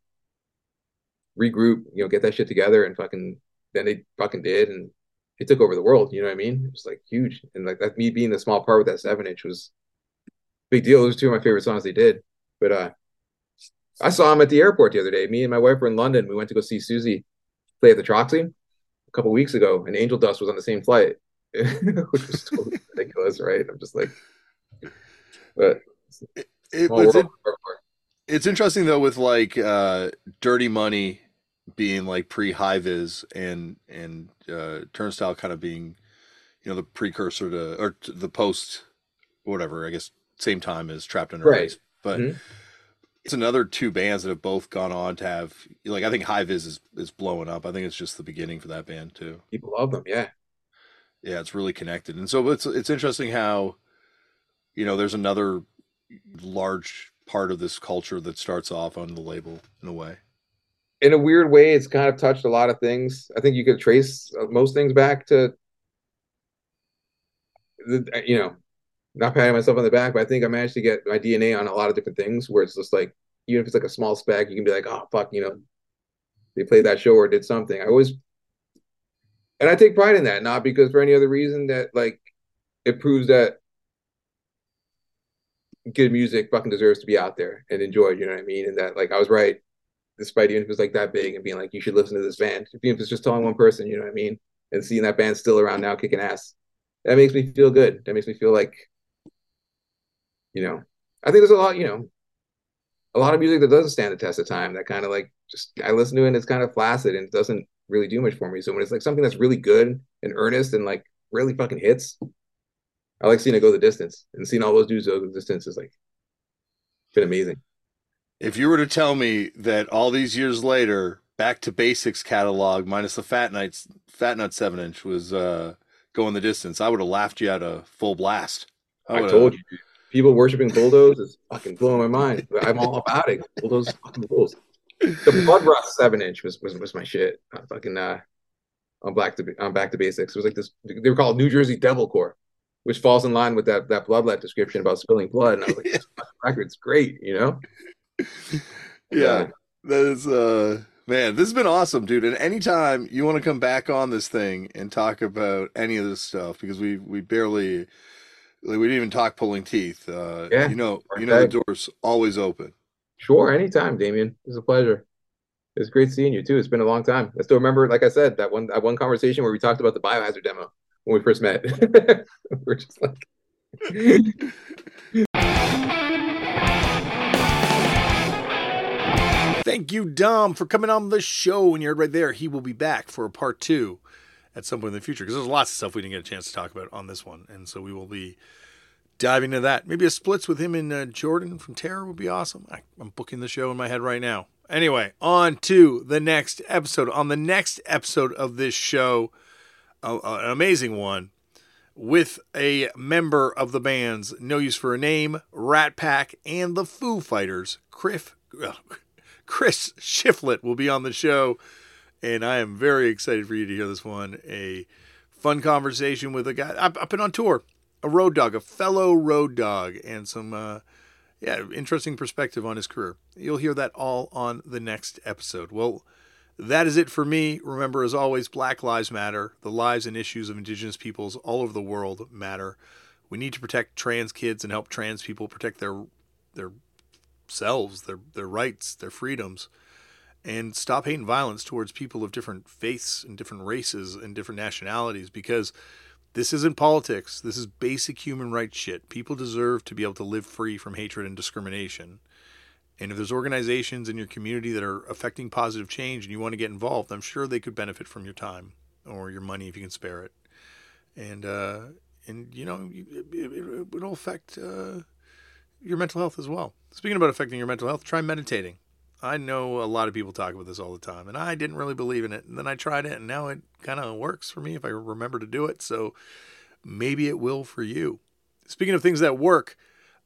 regroup, you know, get that shit together, and fucking. Then they fucking did, and it took over the world. You know what I mean? It was like huge, and like that me being a small part with that seven inch was big deal. Those two of my favorite songs they did, but uh I saw him at the airport the other day. Me and my wife were in London. We went to go see Susie play at the Troxy couple weeks ago, and Angel Dust was on the same flight, which was totally ridiculous, right? I'm just like, but it, it was it, it's interesting though with like uh, Dirty Money being like pre high vis and and uh, Turnstile kind of being you know the precursor to or to the post whatever I guess same time as Trapped Under right. Ice, but. Mm-hmm it's another two bands that have both gone on to have like I think High Vis is is blowing up. I think it's just the beginning for that band too. People love them, yeah. Yeah, it's really connected. And so it's it's interesting how you know, there's another large part of this culture that starts off on the label in a way. In a weird way, it's kind of touched a lot of things. I think you could trace uh, most things back to the, you know, not patting myself on the back, but I think I managed to get my DNA on a lot of different things where it's just like, even if it's like a small spec, you can be like, oh, fuck, you know, they played that show or did something. I always and I take pride in that, not because for any other reason that like it proves that good music fucking deserves to be out there and enjoyed. You know what I mean? And that like I was right, despite even if it's like that big and being like you should listen to this band, even if it's just telling one person. You know what I mean? And seeing that band still around now kicking ass, that makes me feel good. That makes me feel like, you know, I think there's a lot. You know, a lot of music that doesn't stand the test of time. That kind of like just I listen to it and it's kind of flaccid and it doesn't really do much for me. So when it's like something that's really good and earnest and like really fucking hits, I like seeing it go the distance and seeing all those dudes go the distance is like been amazing. If you were to tell me that all these years later, Back to Basics catalog minus the Fat Nights Fat Nut seven inch was uh, going the distance, I would have laughed you out of full blast. I, I told you, people worshiping bulldoze is fucking blowing my mind. I'm all about it. Bulldoze fucking rules. The Blood Rust seven inch was, was was my shit. I fucking uh, on Black to on Back to Basics. It was like this. They were called New Jersey Devilcore which falls in line with that that bloodlet description about spilling blood. And I was like, this record's great, you know? Yeah, that is uh man, this has been awesome, dude. And anytime you want to come back on this thing and talk about any of this stuff, because we we barely we didn't even talk pulling teeth. Uh yeah, you know, you know the door's always open. Sure, anytime, Damian. It's a pleasure. It's great seeing you too. It's been a long time. I still remember, like I said, that one that one conversation where we talked about the biohazard demo when we first met. We're just like. Thank you, Dom, for coming on the show. And you're right there. He will be back for a part two at some point in the future because there's lots of stuff we didn't get a chance to talk about on this one. And so we will be diving into that. Maybe a splits with him and uh, Jordan from Terror would be awesome. I, I'm booking the show in my head right now. Anyway, on to the next episode. On the next episode of this show, an amazing one with a member of the bands No Use for a Name, Rat Pack, and the Foo Fighters. Chris, Chris Shiflett will be on the show, and I am very excited for you to hear this one. A fun conversation with a guy. I've, I've been on tour, a road dog, a fellow road dog, and some uh, yeah interesting perspective on his career. You'll hear that all on the next episode. Well that is it for me. Remember, as always, Black Lives Matter. The lives and issues of Indigenous peoples all over the world matter. We need to protect trans kids and help trans people protect their their selves, their their rights, their freedoms, and stop hate and violence towards people of different faiths and different races and different nationalities. Because this isn't politics. This is basic human rights shit. People deserve to be able to live free from hatred and discrimination. And if there's organizations in your community that are affecting positive change and you want to get involved, I'm sure they could benefit from your time or your money if you can spare it. And uh, and you know it, it'll affect uh, your mental health as well. Speaking about affecting your mental health, try meditating. I know a lot of people talk about this all the time, and I didn't really believe in it. And then I tried it, and now it kind of works for me if I remember to do it. So maybe it will for you. Speaking of things that work,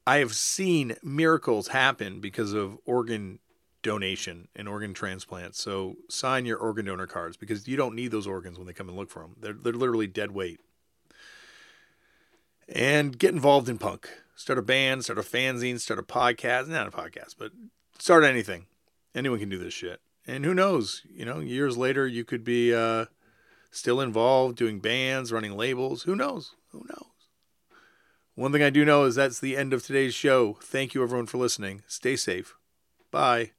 I have seen miracles happen because of organ donation and organ transplant. So sign your organ donor cards because you don't need those organs when they come and look for them. They're, they're literally dead weight. And get involved in punk. Start a band, start a fanzine, start a podcast. Not a podcast, but start anything. Anyone can do this shit. And who knows? You know, years later, you could be uh, still involved doing bands, running labels. Who knows? Who knows? One thing I do know is that's the end of today's show. Thank you, everyone, for listening. Stay safe. Bye.